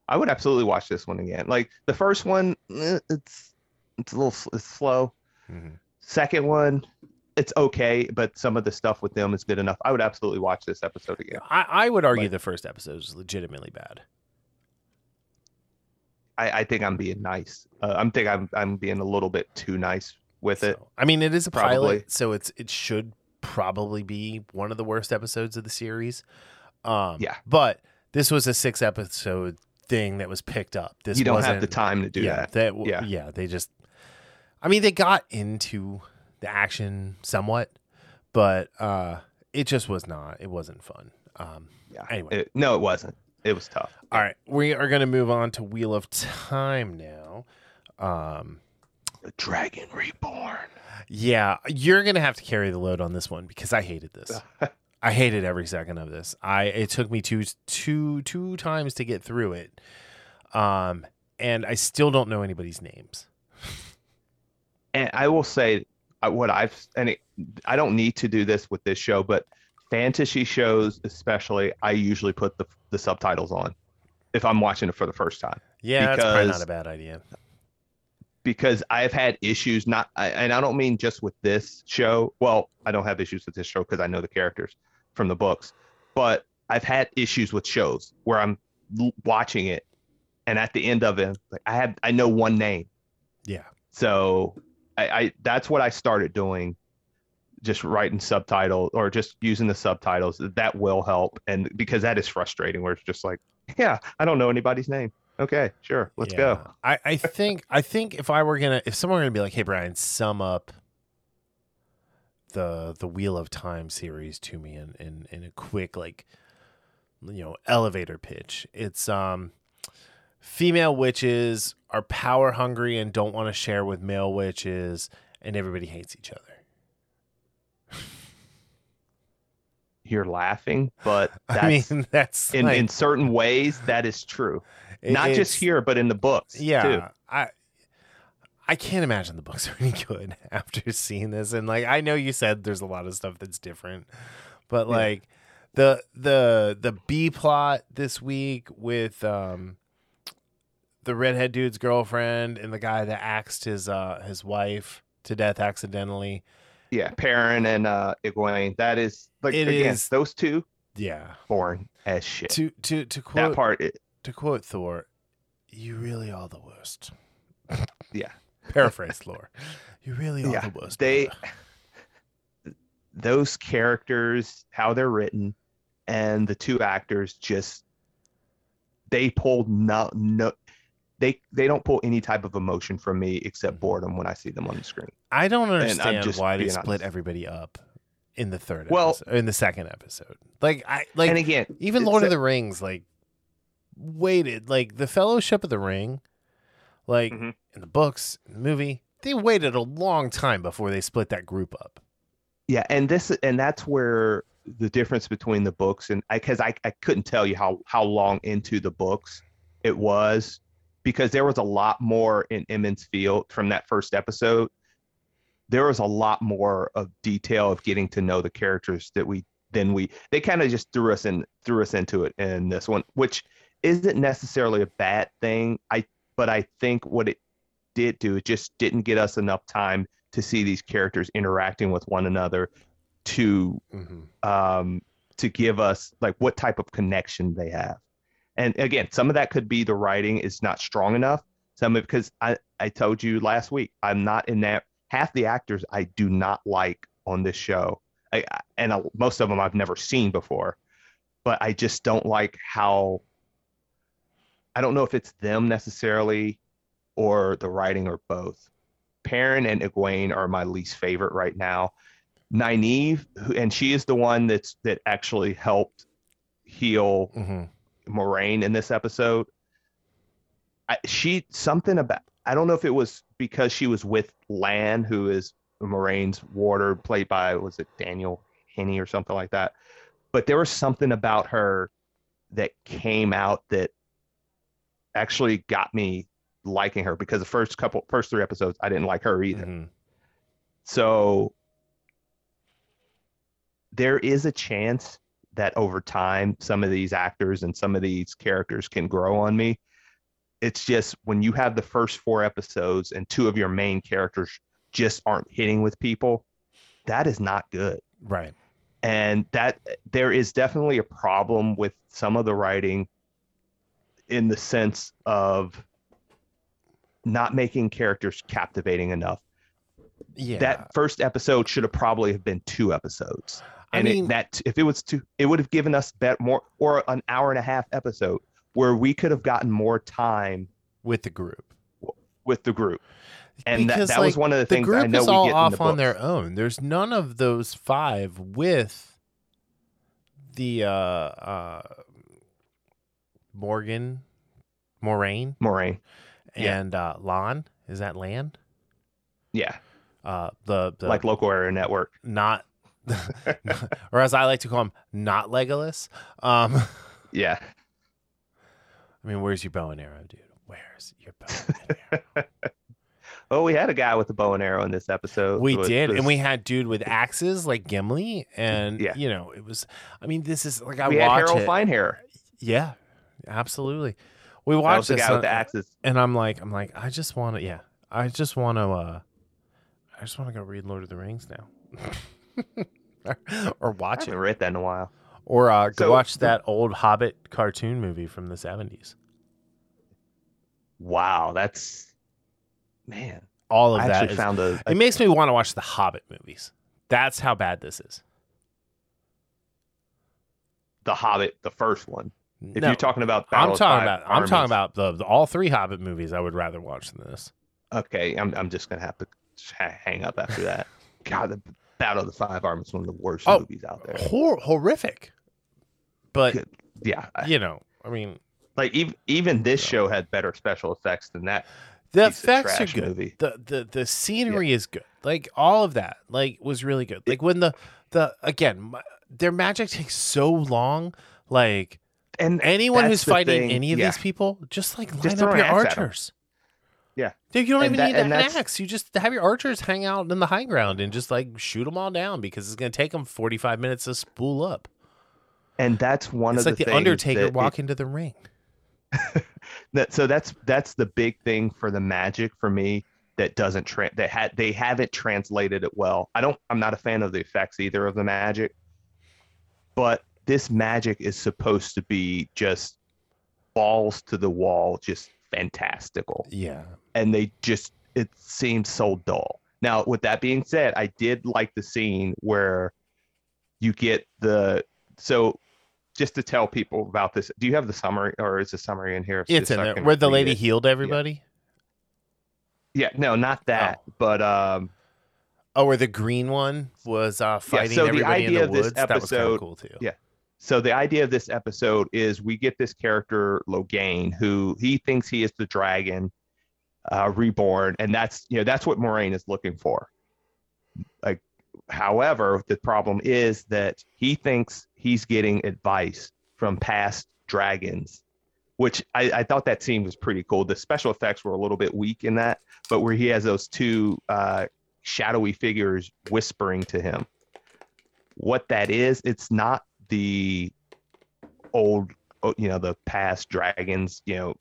I would absolutely watch this one again. Like the first one, eh, it's it's a little it's slow. Mhm. Second one, it's okay, but some of the stuff with them is good enough. I would absolutely watch this episode again. I, I would argue Like- the first episode is legitimately bad. I, I think I'm being nice. Uh, I'm think I'm I'm being a little bit too nice with it. I mean, it is a Probably. pilot, so it's it should probably be one of the worst episodes of the series. Um, Yeah. but this was a six episode thing that was picked up. This you don't have the time to do yeah, that. w- Yeah. yeah, they just. I mean, they got into the action somewhat, but uh, it just was not. It wasn't fun. Um, Yeah. Anyway. It- no, it wasn't. It was tough. all right, we are going to move on to Wheel of Time now. Um, The Dragon Reborn. Yeah, you're gonna have to carry the load on this one because I hated this. I hated every second of this. I it took me two two two times to get through it, um, and I still don't know anybody's names. And I will say what I've and it, I don't need to do this with this show, but fantasy shows especially, I usually put the the subtitles on if I'm watching it for the first time Yeah, that's probably not a bad idea. because I've had issues not I, and I don't mean just with this show. Well, I don't have issues with this show because I know the characters from the books, but I've had issues with shows where I'm l- watching it and at the end of it like I have I know one name. Yeah, So I, I that's what I started doing, just writing subtitles or just using the subtitles. That will help, and because that is frustrating, where it's just like, yeah, I don't know anybody's name. Okay, sure, let's Yeah. go. I I think I think if I were gonna if someone were gonna be like, hey Brian, sum up the the Wheel of Time series to me in in in a quick like you know elevator pitch. It's um female witches are power hungry and don't want to share with male witches, and everybody hates each other. You're laughing, but that's I mean, that's in like, in certain ways that is true. Not just here, but in the books. Yeah, too. I I can't imagine the books are any good after seeing this. And like I know you said there's a lot of stuff that's different, but Yeah. like the the the B plot this week with um the redhead dude's girlfriend and the guy that axed his uh his wife to death accidentally. yeah. Perrin and uh, Egwene. That is like It again, is- those two Yeah. boring as shit. To to to quote that part, it, to quote Thor, you really are the worst. yeah. Paraphrase Thor. You really are Yeah, the worst. they brother. those characters how they're written and the two actors just they pulled no no they they don't pull any type of emotion from me except Mhm. boredom when I see them on the screen. I don't understand why they split honest. everybody up in the third Well- episode, in the second episode. Like I like and again, even Lord of the Rings like waited like the Fellowship of the Ring like Mhm. in the books, in the movie, they waited a long time before they split that group up. yeah, and this and that's where the difference between the books and because I, I couldn't tell you how how long into the books it was because there was a lot more in Emond's Field from that first episode. There was a lot more of detail of getting to know the characters that we then we they kind of just threw us in threw us into it in this one, which isn't necessarily a bad thing. I but I think what it did do it just didn't get us enough time to see these characters interacting with one another to Mm-hmm. um, to give us like what type of connection they have. And again, some of that could be the writing is not strong enough. Some of because I I told you last week I'm not in that half the actors I do not like on this show. I, I- and uh, most of them I've never seen before, but I just don't like how. I don't know if it's them necessarily, or the writing, or both. Perrin and Egwene are my least favorite right now. Nynaeve, and she is the one that's that actually helped heal Mm-hmm. Moiraine in this episode. I, she something about I don't know if it was because she was with Lan, who is Moiraine's warder, played by was it Daniel Henney or something like that. But there was something about her that came out that actually got me liking her because the first couple first three episodes I didn't like her either. Mhm. So there is a chance that over time some of these actors and some of these characters can grow on me. It's just when you have the first four episodes and two of your main characters just aren't hitting with people, that is not good. Right. And that there is definitely a problem with some of the writing in the sense of not making characters captivating enough Yeah. that first episode should have probably have been two episodes. I And mean- it, that if it was two, it would have given us bet more or an hour and a half episode where we could have gotten more time with the group. with the group. And that, Because, that was like, one of the The things I group know is we all get off the on their own. There's none of those five with the uh uh Morgan Moiraine Moiraine. Yeah. and uh Lon. Is that Lan? Yeah, Uh the, the like local area network. not or as I like to call him, not Legolas. Um Yeah. I mean, where's your bow and arrow, dude? Where's your bow and arrow? Oh, we had a guy with a bow and arrow in this episode. We did, was- and we had dude with axes like Gimli, and Yeah. you know it was. I mean, this is like I we had watch Harold it. Finehair. Yeah, absolutely. We watched the this, guy with the axes. and I'm like, I'm like, I just want to, yeah, I just want to, uh I just want to go read Lord of the Rings now, or, or I watch it, haven't read that in a while. or uh, go So- watch that old Hobbit cartoon movie from the '70s. Wow, that's man. All of I that found a, a it makes me want to watch the Hobbit movies. That's how bad this is. the Hobbit, the first one. If No. you're talking about, Battle I'm talking about I'm talking about the, the all three Hobbit movies. I would rather watch than this. Okay, I'm I'm just gonna have to hang up after that. God, the Battle of the Five Armies is one of the worst Oh. movies out there. Hor- horrific, but. Yeah, you know, I mean, like even even this show had better special effects than that. the effects are good. movie. The the the scenery is good. Like all of that, like was really good. Like when the the again, ma- their magic takes so long. Like And anyone who's fighting thing, any of yeah. these people, just like line Just up your axe at 'em. archers. Yeah. Dude, you don't And even that- need an axe. You just have your archers hang out in the high ground and just like shoot them all down because it's going to take them 45 minutes to spool up. and that's one it's of like the, the, Undertaker walk it- walking to the ring. that so that's that's the big thing for the magic for me that doesn't tra- that had they haven't translated it well. I don't I'm not a fan of the effects either of the magic. But this magic is supposed to be just balls to the wall, just fantastical. Yeah. And they just it seemed so dull. Now, with that being said, I did like the scene where you get the so just to tell people about this, do you have the summary or is the summary in here? It's in so there where the lady it? healed everybody. Yeah, no, not that, but um, Oh, where the green one was uh, fighting so the everybody in the woods. that was kind of cool too. yeah. so the idea of this episode is we get this character Logain who he thinks he is the dragon uh, reborn, and that's you know that's what Moiraine is looking for. Like, however, the problem is that he thinks he's getting advice from past dragons, which I, I thought that scene was pretty cool. The special effects were a little bit weak in that, but where he has those two uh, shadowy figures whispering to him. What that is, it's not the old, you know, the past dragons, you know,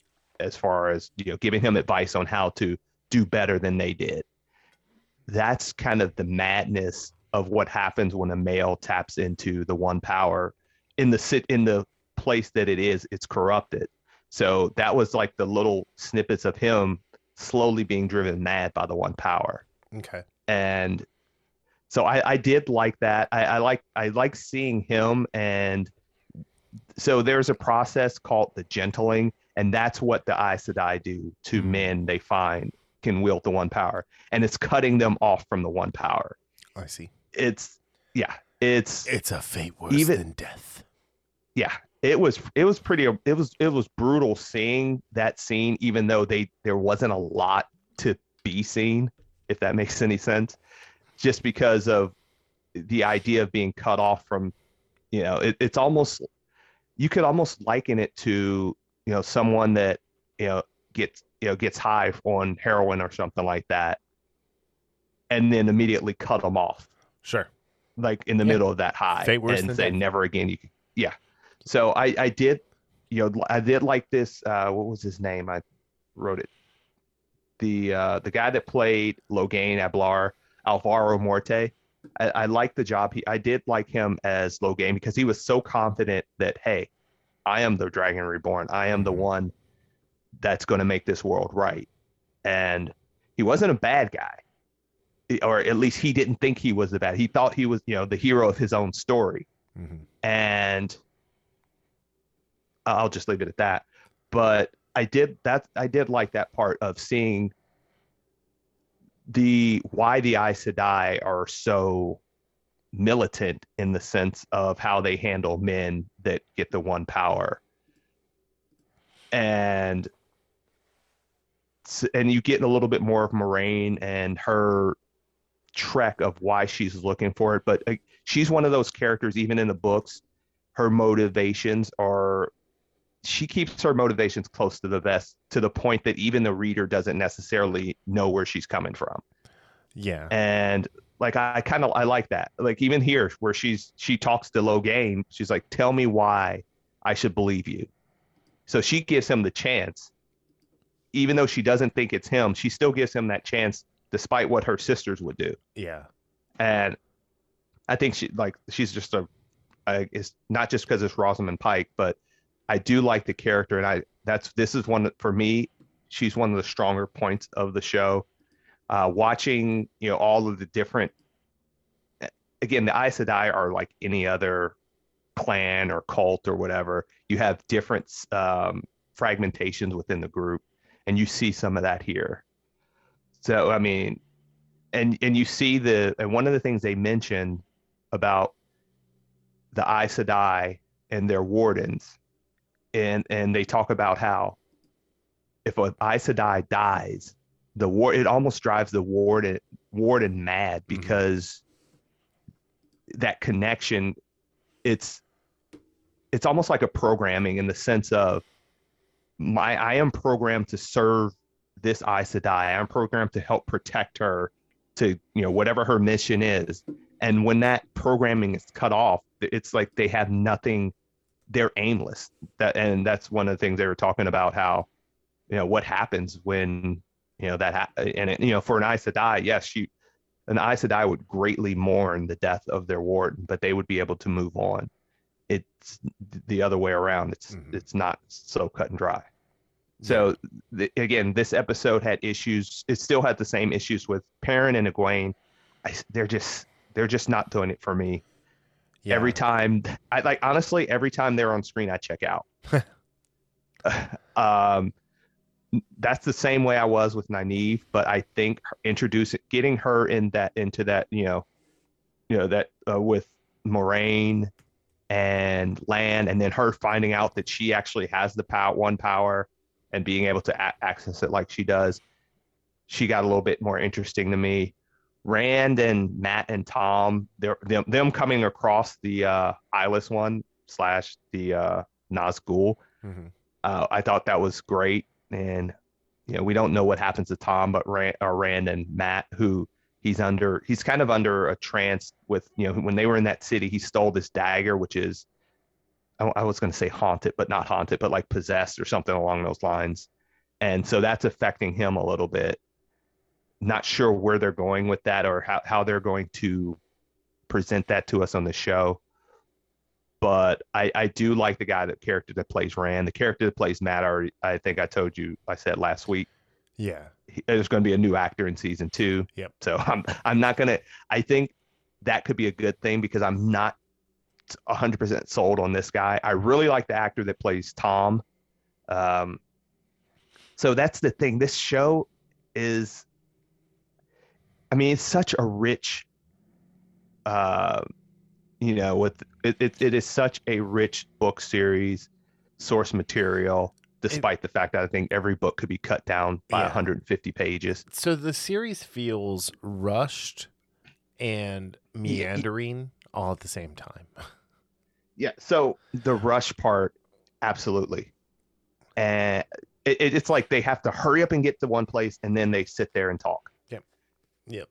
as far as, you know, giving him advice on how to do better than they did. That's kind of the madness of what happens when a male taps into the one power in the sit in the place that it is, it's corrupted. So that was like the little snippets of him slowly being driven mad by the one power Okay. and so I, I did like that. I, I like I like seeing him, and so there's a process called the gentling, and that's what the Aes Sedai do to Mhm. men they find can wield the one power, and it's cutting them off from the one power. I see. It's yeah, it's It's a fate worse Even- than death. yeah it was it was pretty it was it was brutal seeing that scene even though they there wasn't a lot to be seen if that makes any sense just because of the idea of being cut off from you know it, it's almost you could almost liken it to you know someone that you know gets you know gets high on heroin or something like that, and then immediately cut them off Sure. like in the Yeah. middle of that high Fate worse and than say death. never again you can, yeah so i i did you know i did like this uh what was his name i wrote it the uh the guy that played logain ablar alvaro morte i, I like the job he i did like him as logain because he was so confident that hey i am the dragon reborn i am the Mhm. one that's going to make this world right and he wasn't a bad guy or at least he didn't think he was the bad. He thought he was, you know, the hero of his own story. hmm And I'll just leave it at that. But I did that. I did like that part of seeing the why the Aes Sedai are so militant in the sense of how they handle men that get the one power. And and you get a little bit more of Moiraine and her trek of why she's looking for it. But uh, she's one of those characters, even in the books, her motivations are she keeps her motivations close to the vest to the point that even the reader doesn't necessarily know where she's coming from. Yeah. And like I kind of I like that. Like even here where she's she talks to Logain, she's like, "Tell me why I should believe you." So she gives him the chance, even though she doesn't think it's him. She still gives him that chance, despite what her sisters would do. Yeah. And I think she like she's just a, a it's not just because it's Rosamund Pike, but I do like the character, and I that's this is one that for me, she's one of the stronger points of the show. Uh, watching you know all of the different, again, the Aes Sedai are like any other clan or cult or whatever. You have different um, fragmentations within the group, and you see some of that here. So I mean, and and you see the and one of the things they mention about the Aes Sedai and their wardens, and and they talk about how if an Aes Sedai dies, the war it almost drives the warden warden mad mm-hmm. because that connection, it's it's almost like a programming in the sense of my I am programmed to serve this Aes Sedai. I am programmed to help protect her to you know whatever her mission is. And when that programming is cut off it's like they have nothing they're aimless. That and that's one of the things they were talking about how you know what happens when you know that ha- and it, you know for an Aes Sedai yes she an Aes Sedai would greatly mourn the death of their warden but they would be able to move on it's the other way around it's Mhm. it's not so cut and dry so th- again, this episode had issues. It still had the same issues with Perrin and Egwene. I they're just they're just not doing it for me. yeah. Every time, I like honestly, every time they're on screen, I check out. um, that's the same way I was with Nynaeve, but I think introducing getting her in that into that you know, you know that uh, with Moiraine and Land, and then her finding out that she actually has the power, one power, and being able to a- access it like she does, she got a little bit more interesting to me. Rand and Mat and Tom, they're, them them coming across the uh, eyeless one slash the uh, Nazgul. Mhm. Uh, I thought that was great, and you know we don't know what happens to Tom, but Rand, or uh, Rand and Mat, who he's under, he's kind of under a trance with you know when they were in that city, he stole this dagger, which is I, I was going to say haunted, but not haunted, but like possessed or something along those lines, and so that's affecting him a little bit. Not sure where they're going with that or how, how they're going to present that to us on the show but I, I do like the guy that character that plays Rand. The character that plays Mat, I, already, I think I told you, I said last week, Yeah. he- there's going to be a new actor in season two. Yep. So I'm I'm not gonna. I think that could be a good thing because I'm not 100 percent sold on this guy. I really like the actor that plays Tom. Um. So that's the thing. This show is. I mean, it's such a rich. Uh, you know, with it, it, it is such a rich book series, source material. Despite the fact that I think every book could be cut down by Yeah. 150 pages. So the series feels rushed and meandering all at the same time. Yeah. So the rush part, absolutely. And it, it- it's like they have to hurry up and get to one place and then they sit there and talk. Yep. Yep.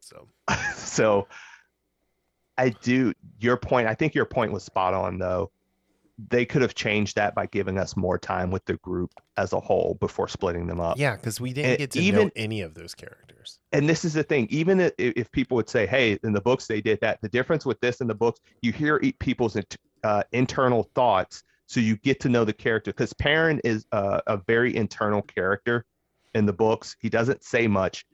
So so I do your point. I think your point was spot on though. They could have changed that by giving us more time with the group as a whole before splitting them up. yeah, because we didn't and get to know even- any of those characters. And this is the thing. Even if, if people would say, "Hey, in the books they did that," the difference with this in the books, you hear people's uh, internal thoughts, so you get to know the character. Because Perrin is a, a very internal character in the books. He doesn't say much,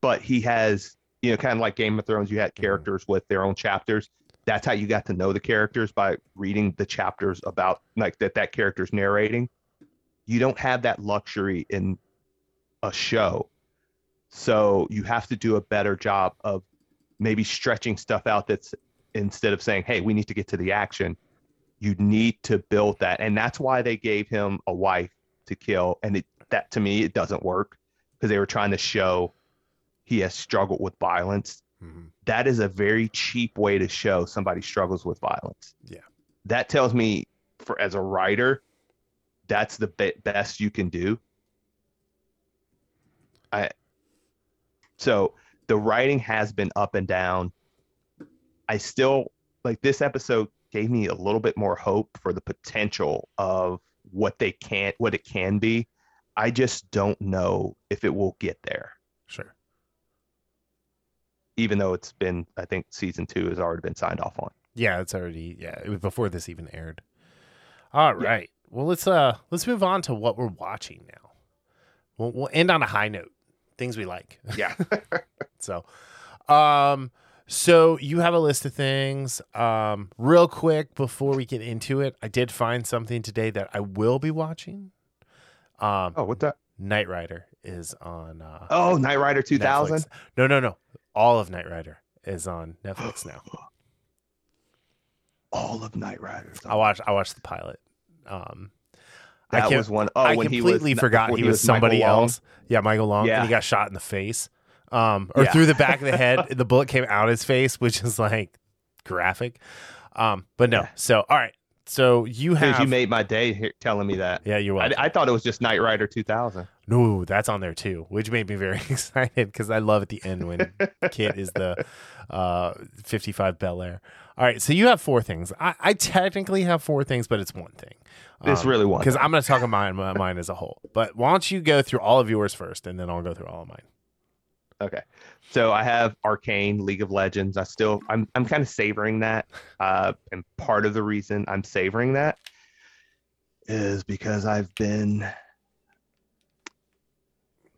but he has, you know, kind of like Game of Thrones. You had mm-hmm. characters with their own chapters. That's how you got to know the characters by reading the chapters about like that that character's narrating. You don't have that luxury in a show. So you have to do a better job of maybe stretching stuff out that's instead of saying, hey, we need to get to the action, you need to build that. And that's why they gave him a wife to kill. And it, that to me, it doesn't work because they were trying to show he has struggled with violence. Mhm. That is a very cheap way to show somebody struggles with violence. Yeah. That tells me, for as a writer, that's the be- best you can do. I so the writing has been up and down. I still like this episode gave me a little bit more hope for the potential of what they can't what it can be. I just don't know if it will get there. Even though it's been I think season 2 has already been signed off on. Yeah, it's already yeah, it was before this even aired. All right. Well, let's uh let's move on to what we're watching now. We'll, we'll end on a high note. Things we like. Yeah. So, um, so you have a list of things. Um, real quick before we get into it, I did find something today that I will be watching. Um, oh, what's that? Knight Rider is on. Uh, Oh, Knight Rider 2000. Netflix. No, no, no. All of Knight Rider is on Netflix now. All of Knight Riders. I watched. I watched the pilot. Um, I that can't- was one oh I when he was completely forgot when he was somebody else. Yeah, Michael Long. Yeah. And he got shot in the face. Um, or Yeah. through the back of the head. the bullet came out his face, which is like graphic. Um, but no. Yeah. So all right. So you Dude, have you made my day here telling me that. Yeah, you're I. I thought it was just Knight Rider 2000. No, that's on there too, which made me very excited because I love at the end when KITT is the uh 55 Bel Air. All right, so you have four things. I, I technically have four things, but it's one thing. It's really one because I'm going to talk about mine, mine as a whole. But why don't you go through all of yours first, and then I'll go through all of mine. Okay. So I have Arcane, League of Legends. I still I'm I'm kind of savoring that. Uh and part of the reason I'm savoring that is because I've been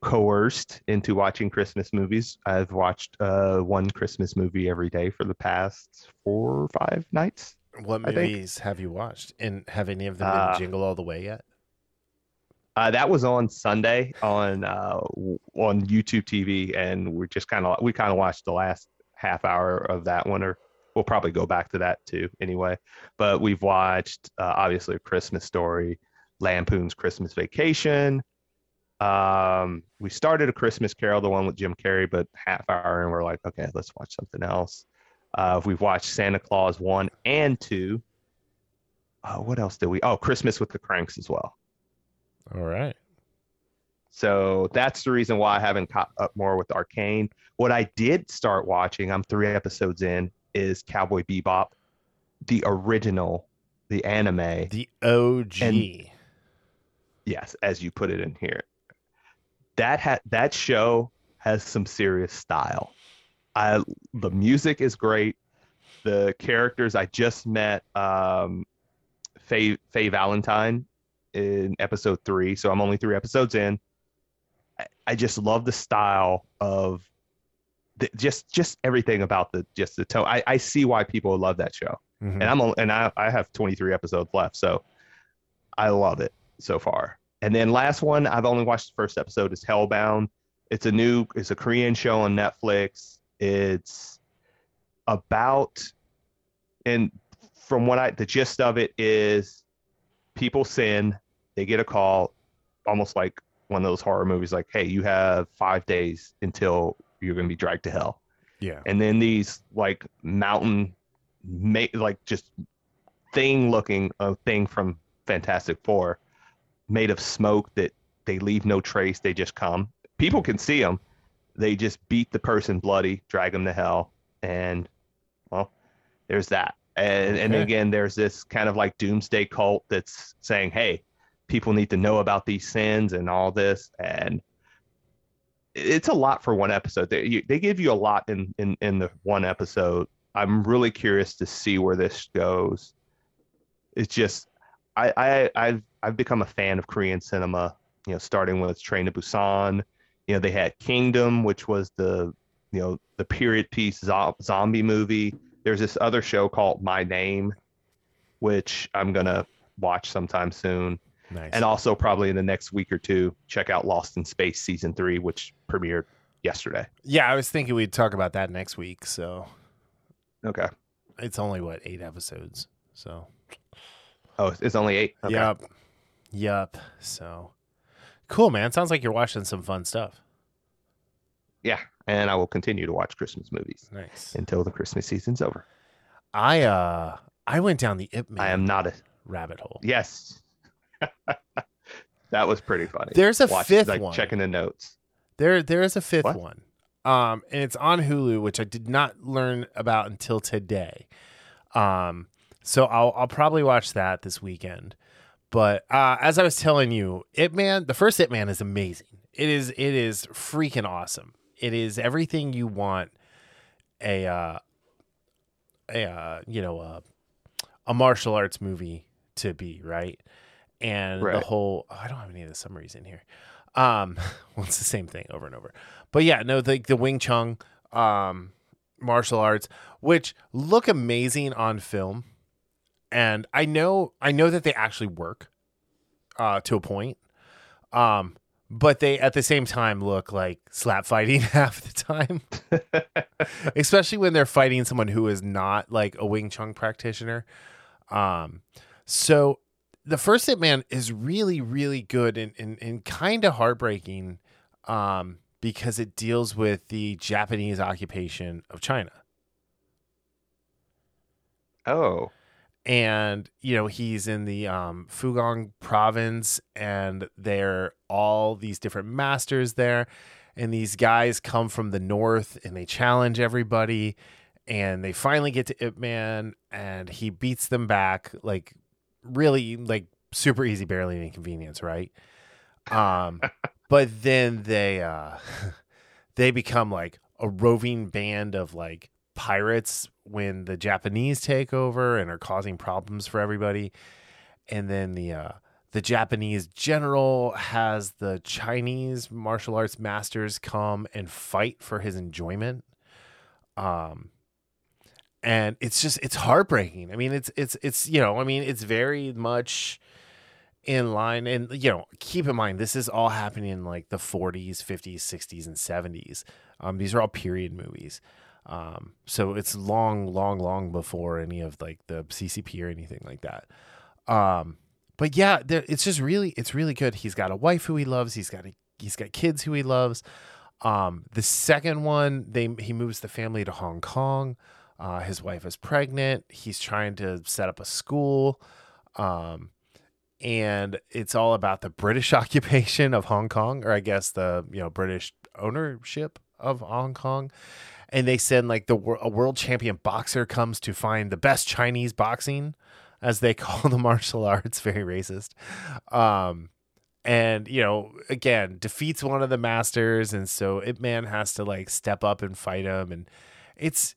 coerced into watching Christmas movies. I've watched uh one Christmas movie every day for the past four or five nights. What I think- movies have you watched, and have any of them Uh, been Jingle All the Way yet? Uh, that was on Sunday on uh, on YouTube TV, and we're just kind of we kind of watched the last half hour of that one, or we'll probably go back to that too anyway. But we've watched uh, obviously a Christmas Story, Lampoon's Christmas Vacation. Um, we started a Christmas Carol, the one with Jim Carrey, but half hour, and we're like, okay, let's watch something else. Uh, we've watched Santa Claus one and two. Uh, what else did we? Oh, Christmas with the Cranks as well. All right. So that's the reason why I haven't caught up more with Arcane. What I did start watching, I'm three episodes in, is Cowboy Bebop, the original, the anime. The OG. And- Yes, as you put it in here. That ha- that show has some serious style. I the music is great. The characters I just met um Faye Faye Valentine in episode 3, so I'm only 3 episodes in. I, I just love the style of the, just just everything about the just the tone. I, I see why people love that show Mhm. and I'm and I I have 23 episodes left, so I love it so far. And then last one, I've only watched the first episode is Hellbound. It's a new, it's a Korean show on Netflix. It's about, and from what I, the gist of it is, people sin, they get a call, almost like one of those horror movies, like, hey, you have five days until you're going to be dragged to hell yeah. and then these like mountain ma- like just thing looking a uh, thing from fantastic four made of smoke that they leave no trace. They just come. People can see them. They just beat the person bloody, drag them to hell, and well, there's that. And and again, there's this kind of like doomsday cult that's saying, hey, people need to know about these sins and all this, and it's a lot for one episode. They you, they give you a lot in in in the one episode. I'm really curious to see where this goes. It's just I I I've I've become a fan of Korean cinema. You know, starting with Train to Busan. You know, they had Kingdom, which was the you know the period piece zo- zombie movie. There's this other show called My Name, which I'm gonna watch sometime soon, Nice. and also probably in the next week or two, check out Lost in Space season three, which premiered yesterday. yeah, I was thinking we'd talk about that next week. So Okay. it's only what eight episodes. So Oh, it's only eight. Okay. Yep. Yup. So cool, man. Sounds like you're watching some fun stuff. Yeah, and I will continue to watch Christmas movies Nice. until the Christmas season's over. I uh I went down the Ip Man I am not a rabbit hole. yes. that was pretty funny. There's a Watch- fifth like one. checking the notes. There there is a fifth What? one. Um and it's on Hulu, which I did not learn about until today. Um so I'll I'll probably watch that this weekend. But uh as I was telling you, Ip Man, the first Ip Man is amazing. It is it is freaking awesome. It is everything you want a uh a uh, you know uh, a martial arts movie to be, right? And the whole oh, I don't have any of the summaries in here. Um, well, it's the same thing over and over. But yeah, no, the the Wing Chun um, martial arts, which look amazing on film, and I know I know that they actually work uh, to a point. Um, but they at the same time look like slap fighting half the time, especially when they're fighting someone who is not like a Wing Chun practitioner. Um, so the first Ip Man is really, really good and, and, and kind of heartbreaking um, because it deals with the Japanese occupation of China. Oh, and you know he's in the um, Fugong province, and they're all these different masters there, and these guys come from the north, and they challenge everybody, and they finally get to Ip Man, and he beats them back like really like super easy, barely an inconvenience, right? Um, but then they uh, they become like a roving band of like pirates when the Japanese take over and are causing problems for everybody. And then the uh, the Japanese general has the Chinese martial arts masters come and fight for his enjoyment. Um and it's just it's heartbreaking. I mean it's it's it's you know, I mean it's very much in line and you know, keep in mind this is all happening in like the 40s, 50s, 60s and 70s. Um these are all period movies. Um, so it's long, long, long before any of like the CCP or anything like that. Um, but yeah, there, it's just really, it's really good. He's got a wife who he loves. He's got a, he's got kids who he loves. Um, the second one, they he moves the family to Hong Kong. Uh, his wife is pregnant. He's trying to set up a school. Um, and it's all about the British occupation of Hong Kong, or I guess the you know British ownership of Hong Kong and they send like the a world champion boxer comes to find the best Chinese boxing, as they call the martial arts, very racist. Um, and you know, again, defeats one of the masters, and so Ip Man has to like step up and fight him, and it's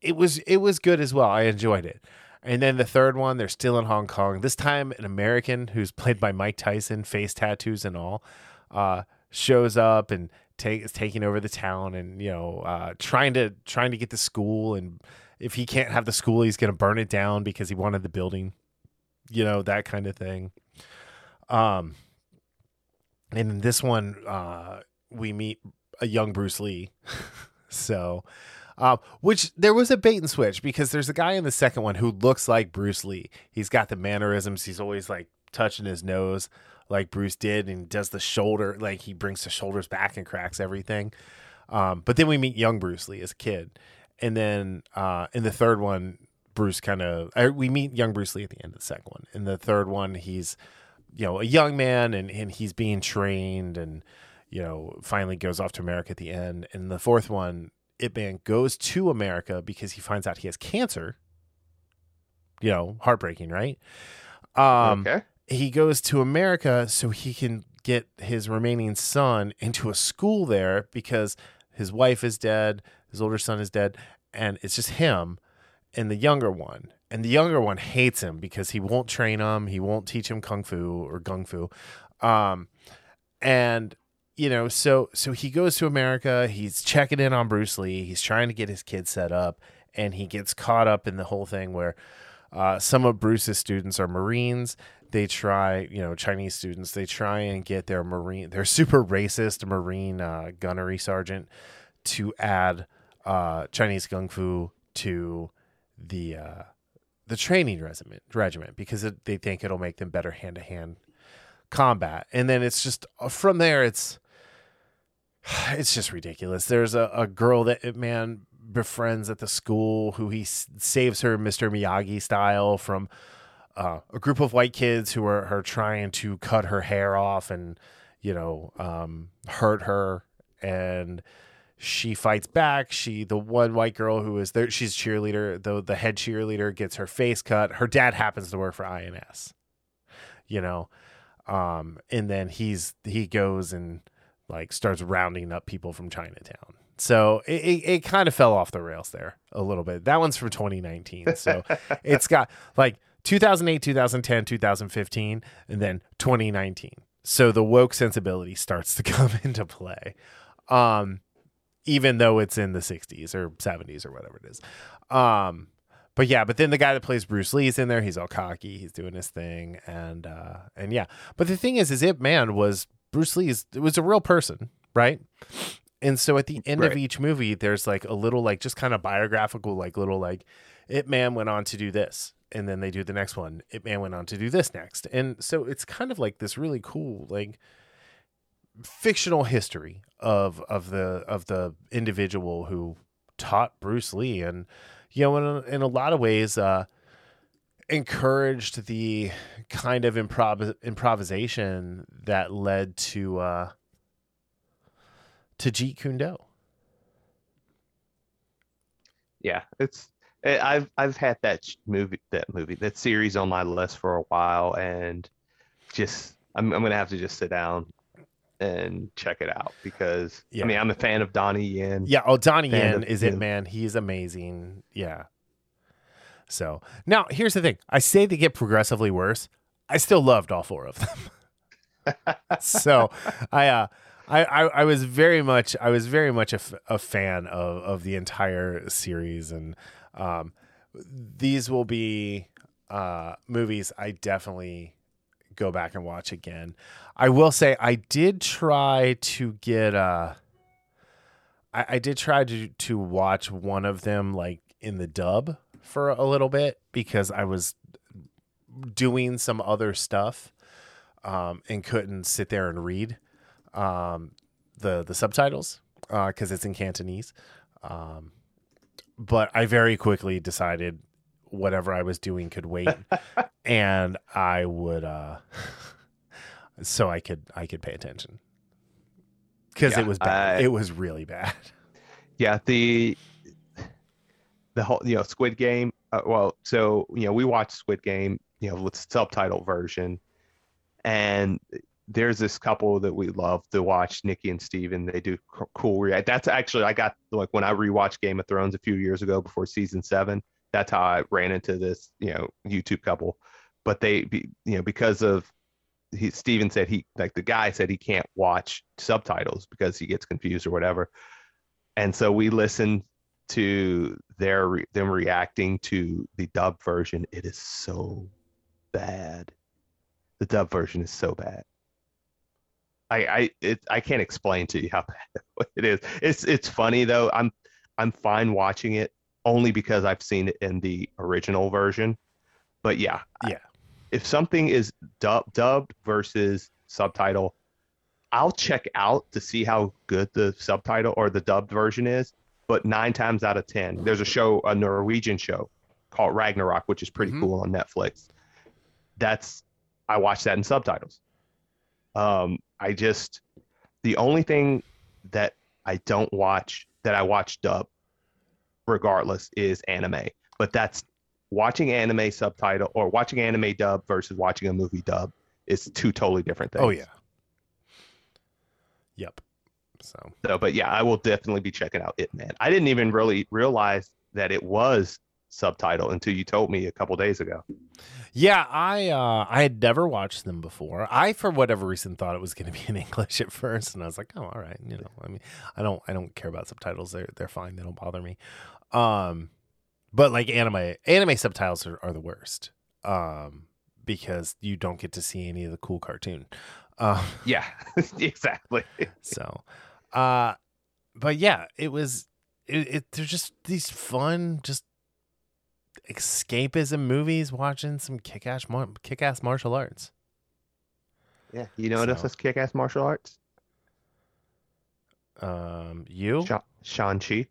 it was it was good as well. I enjoyed it. And then the third one, they're still in Hong Kong. This time, an American who's played by Mike Tyson, face tattoos and all, uh, shows up and take, taking over the town and you know uh, trying to trying to get the school. And if he can't have the school, he's going to burn it down because he wanted the building. You know that kind of thing. Um, and in this one, uh, we meet a young Bruce Lee. so, uh, which there was a bait and switch because there's a guy in the second one who looks like Bruce Lee. He's got the mannerisms. He's always like touching his nose like Bruce did and does the shoulder, like he brings the shoulders back and cracks everything. Um, but then we meet young Bruce Lee as a kid. And then uh, in the third one, Bruce kind of, we meet young Bruce Lee at the end of the second one. In the third one, he's you know a young man and and he's being trained and you know finally goes off to America at the end. And the fourth one, Ip Man goes to America because he finds out he has cancer. You know, heartbreaking, right? Um, okay. He goes to America so he can get his remaining son into a school there because his wife is dead, his older son is dead, and it's just him and the younger one. And the younger one hates him because he won't train him, he won't teach him kung fu or gung fu. Um, and you know, so so he goes to America, he's checking in on Bruce Lee, he's trying to get his kid set up, and he gets caught up in the whole thing where uh, some of Bruce's students are Marines. They try, you know, Chinese students. They try and get their Marine, their super racist Marine uh, gunnery sergeant to add uh, Chinese kung fu to the uh, the training regiment regiment because it, they think it'll make them better hand to hand combat. And then it's just uh, from there, it's it's just ridiculous. There's a, a girl that man befriends at the school who he saves her Mr. Miyagi style from uh, a group of white kids who are, are trying to cut her hair off and you know um, hurt her. And she fights back. She the one white girl who is there she's cheerleader. The the head cheerleader gets her face cut. Her dad happens to work for INS you know? Um and then he's he goes and like starts rounding up people from Chinatown. So it, it, it kind of fell off the rails there a little bit. That one's from 2019 so it's got like 2008 2010 2015 and then 2019 so the woke sensibility starts to come into play. Um even though it's in the 60s or 70s or whatever it is. Um but yeah but then the guy that plays bruce lee's in there. He's all cocky. He's doing his thing. And uh and yeah. But the thing is is Ip Man was bruce lee's it was a real person right? And so at the end of each movie there's like a little like just kind of biographical like little like Ip Man went on to do this and then they do the next one Ip Man went on to do this next and so it's kind of like this really cool like fictional history of of the of the individual who taught Bruce Lee and you know in a, in a lot of ways uh encouraged the kind of improv improvisation that led to uh to Jeet Kune Do. Yeah, it's I've I've had that movie that movie that series on my list for a while, and just I'm I'm gonna have to just sit down and check it out because Yeah. I mean I'm a fan of Donnie Yen. Yeah, oh Donnie Yen is Ip Man. He's amazing. Yeah. So now here's the thing. I say they get progressively worse. I still loved all four of them. so I uh I, I, I was very much I was very much a, f- a fan of, of the entire series and um, these will be uh, movies I definitely go back and watch again. I will say I did try to get uh I, did try to to watch one of them like in the dub for a little bit because I was doing some other stuff um, and couldn't sit there and read um, the the subtitles because it's in Cantonese. Um, but I very quickly decided whatever I was doing could wait, and I would uh, so I could I could pay attention because Yeah, it was bad. I- it was really bad. Yeah, the the whole you know Squid Game. Uh, well, so you know we watched Squid Game, you know, with subtitle version, and there's this couple that we love to watch, Nikki and Steven. They do cool react. That's actually I got like when I rewatched Game of Thrones a few years ago before season seven. That's how I ran into this you know YouTube couple, but they you know because of he Steven said he like the guy said he can't watch subtitles because he gets confused or whatever and so we listened to their them reacting to the dub version it is so bad the dub version is so bad i i it, i can't explain to you how bad it is it's it's funny though i'm i'm fine watching it only because i've seen it in the original version but yeah Yeah. if something is dub, dubbed versus subtitle I'll check out to see how good the subtitle or the dubbed version is, but nine times out of ten, there's a show, a Norwegian show called Ragnarok, which is pretty Mhm. cool on Netflix. That's I watch that in subtitles. Um, I just the only thing that I don't watch that I watch dub, regardless, is anime. But that's watching anime subtitle or watching anime dub versus watching a movie dub is two totally different things. Oh yeah. Yep. So So, but yeah, I will definitely be checking out Ip Man. I didn't even really realize that it was subtitle until you told me a couple days ago. yeah, I uh I had never watched them before. I for whatever reason thought it was going to be in English at first, and I was like, oh, all right, you know, I mean, I don't I don't care about subtitles. They're they're fine. They don't bother me. Um, but like anime anime subtitles are, are the worst. Um, because you don't get to see any of the cool cartoon. Um. Yeah, exactly. So, uh, but yeah, it was. It, it they're just these fun, just escapism movies. Watching some kick-ass, mar- kick-ass martial arts. Yeah, you know what else is kick-ass martial arts? Um, you, Sha- Shang-Chi.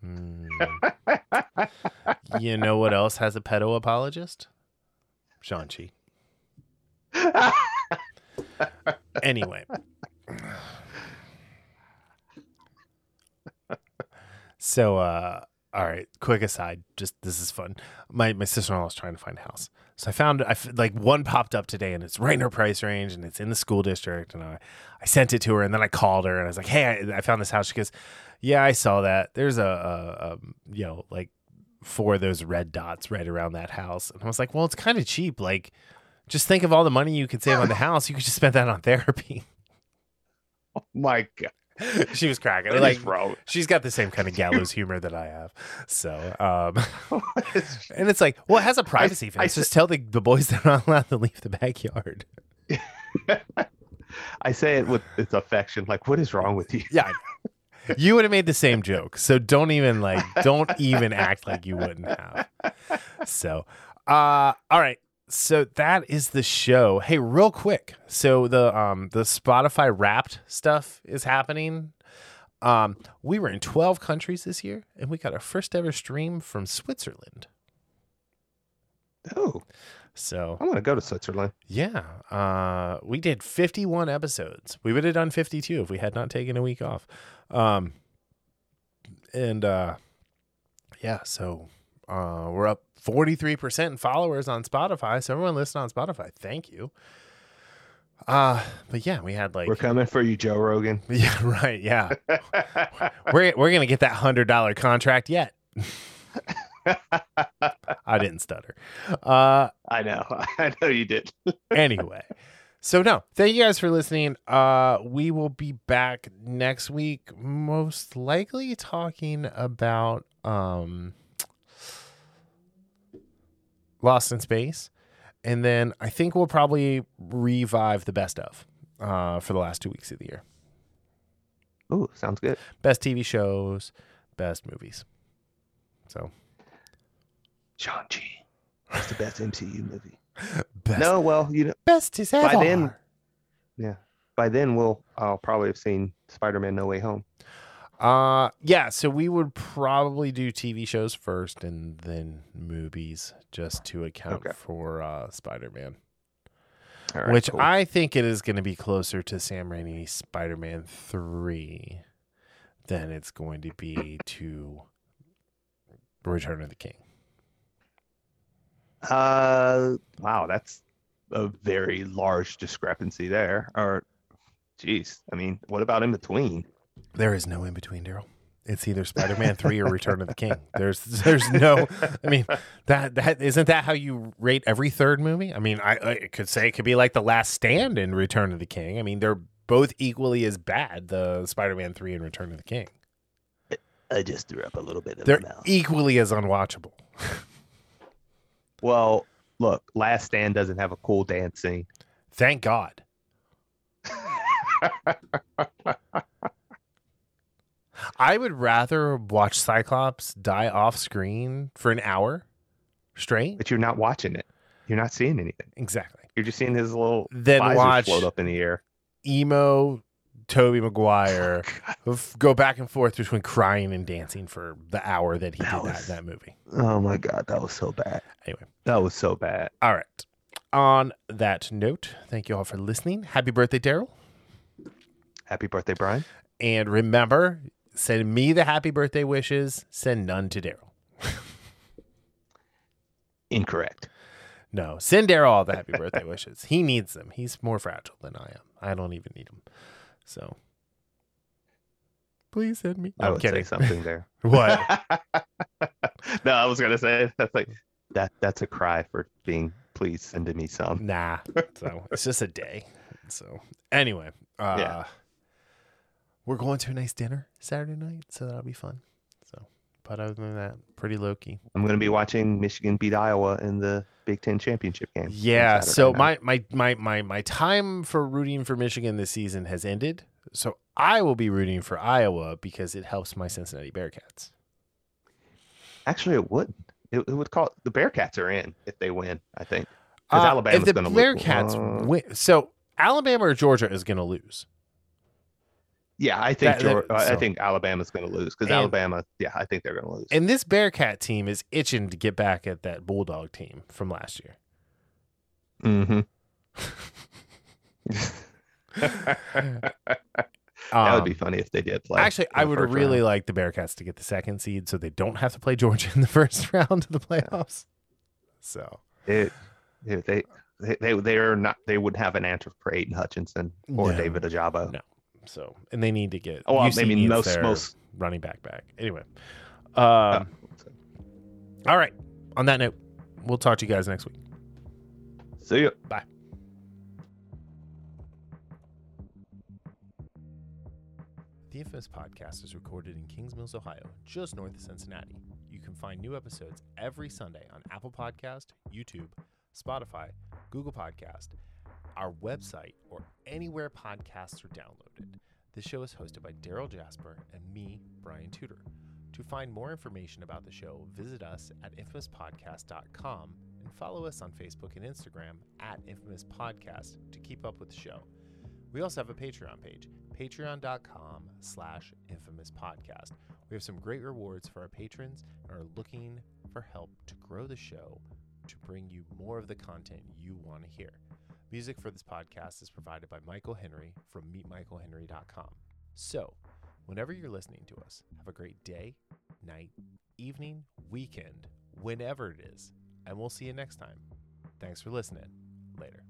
Hmm. you know what else has a pedo apologist? Shang-Chi. Anyway. So uh all right, quick aside, just this is fun. My my sister-in-law is trying to find a house. So I found I like one popped up today and it's right in her price range and it's in the school district and I I sent it to her and then I called her and I was like, "Hey, I, I found this house." She goes, "Yeah, I saw that. There's a, a, a you know, like four of those red dots right around that house." And I was like, "Well, it's kind of cheap. Like just think of all the money you could save on the house. You could just spend that on therapy." Oh My God, she was cracking. like wrong? she's got the same kind of gallows humor that I have. So, um, and it's like, well, it has a privacy I fence. Just tell the, the boys they're not allowed to leave the backyard. I say it with its affection. Like, what is wrong with you? Yeah. You would have made the same joke. So don't even like, don't even act like you wouldn't have. So, uh, all right. So that is the show. Hey, real quick. So the um the Spotify Wrapped stuff is happening. Um, we were in 12 countries this year, and we got our first ever stream from Switzerland. Oh, So I want to go to Switzerland. Yeah. Uh, we did 51 episodes. We would have done 52 if we had not taken a week off. Um, and uh, yeah, so uh, we're up 43% in followers on Spotify. So everyone listening on Spotify, thank you. Uh, but yeah, we had like We're coming for you, Joe Rogan. yeah, right, yeah. we're we're gonna get that hundred dollar contract yet. I didn't stutter. Uh, I know. I know you did. anyway so no thank you guys for listening uh we will be back next week most likely talking about um lost in space and then i think we'll probably revive the best of uh for the last two weeks of the year Ooh, sounds good. best tv shows best movies so Shang-Chi. That's the best MCU movie. best No, well, you know, best is ever By then- yeah. By then, we'll I'll probably have seen Spider-Man: No Way Home. Uh yeah, so we would probably do TV shows first and then movies just to account Okay. for uh Spider-Man. Right, which cool. I think it is going to be closer to Sam Raimi's Spider-Man 3 than it's going to be to Return of the King. Uh, wow, that's a very large discrepancy there. Or, Jeez, I mean, what about in between? There is no in between, Darryl. It's either Spider-Man 3 or Return of the King. There's there's no I mean that that isn't that how you rate every third movie? I mean, I, I could say it could be like The Last Stand and Return of the King. I mean, they're both equally as bad, the Spider-Man 3 and Return of the King. I just threw up a little bit of They're equally as unwatchable. Well, look, Last Stand doesn't have a cool dance scene. Thank God. I would rather watch Cyclops die off screen for an hour straight. But you're not watching it. You're not seeing anything. Exactly. You're just seeing his little Then watch float up in the air. emo Tobey Maguire oh, f- go back and forth between crying and dancing for the hour that he That did that that movie. Oh my god, that was so bad. Anyway. that was so bad. All right. on that note, thank you all for listening. Happy birthday, Darryl. Happy birthday, Brian. And remember, send me the happy birthday wishes, send none to Darryl. Incorrect. No, send Darryl all the happy birthday wishes. He needs them. He's more fragile than I am. I don't even need them. So please send me. No, I I'm would kidding. say something there. What? no, I was gonna say that's like that. That's a cry for being. Please send to me some. Nah. So it's just a day. So anyway, uh, Yeah. We're going to a nice dinner Saturday night, so that'll be fun. So, but other than that, pretty low key. I'm gonna be watching Michigan beat Iowa in the Big Ten championship game. Yeah. So my, my my my my time for rooting for Michigan this season has ended. So I will be rooting for Iowa because it helps my Cincinnati Bearcats. actually it wouldn't. It, it would call the Bearcats are in if they win. I think because Uh, Alabama's if the gonna lose. Bearcats Uh, win, so Alabama or Georgia is going to lose. Yeah, I think That- that- Geor- I think Alabama's going to lose because Alabama. Yeah, I think they're going to lose. And this Bearcat team is itching to get back at that Bulldog team from last year. hmm that would be Um, funny if they did play. Actually, I would really round. like the Bearcats to get the second seed so they don't have to play Georgia in the first round of the playoffs. So, It, it- they, they they they are not. They would have an answer for Aidan Hutchinson or No. David Ojabo. No. So, and they need to get. Oh, well, UC maybe needs most most. running back back. Anyway, oh, um, all right. On that note, we'll talk to you guys next week. see ya. Bye. The Infamous Podcast is recorded in Kings Mills, Ohio, just north of Cincinnati. You can find new episodes every Sunday on Apple Podcast, YouTube, Spotify, Google Podcast, our website, or anywhere podcasts are downloaded. This show is hosted by Darryl Jasper and me, Brian Tudor. To find more information about the show, visit us at infamouspodcast.com and follow us on Facebook and Instagram at Infamous Podcast to keep up with the show. We also have a Patreon page, patreon.com slash infamous podcast. We have some great rewards for our patrons and are looking for help to grow the show to bring you more of the content you want to hear. Music for this podcast is provided by Michael Henry from meetmichaelhenry.com. So, whenever you're listening to us, have a great day, night, evening, weekend, whenever it is, and we'll see you next time. Thanks for listening. Later.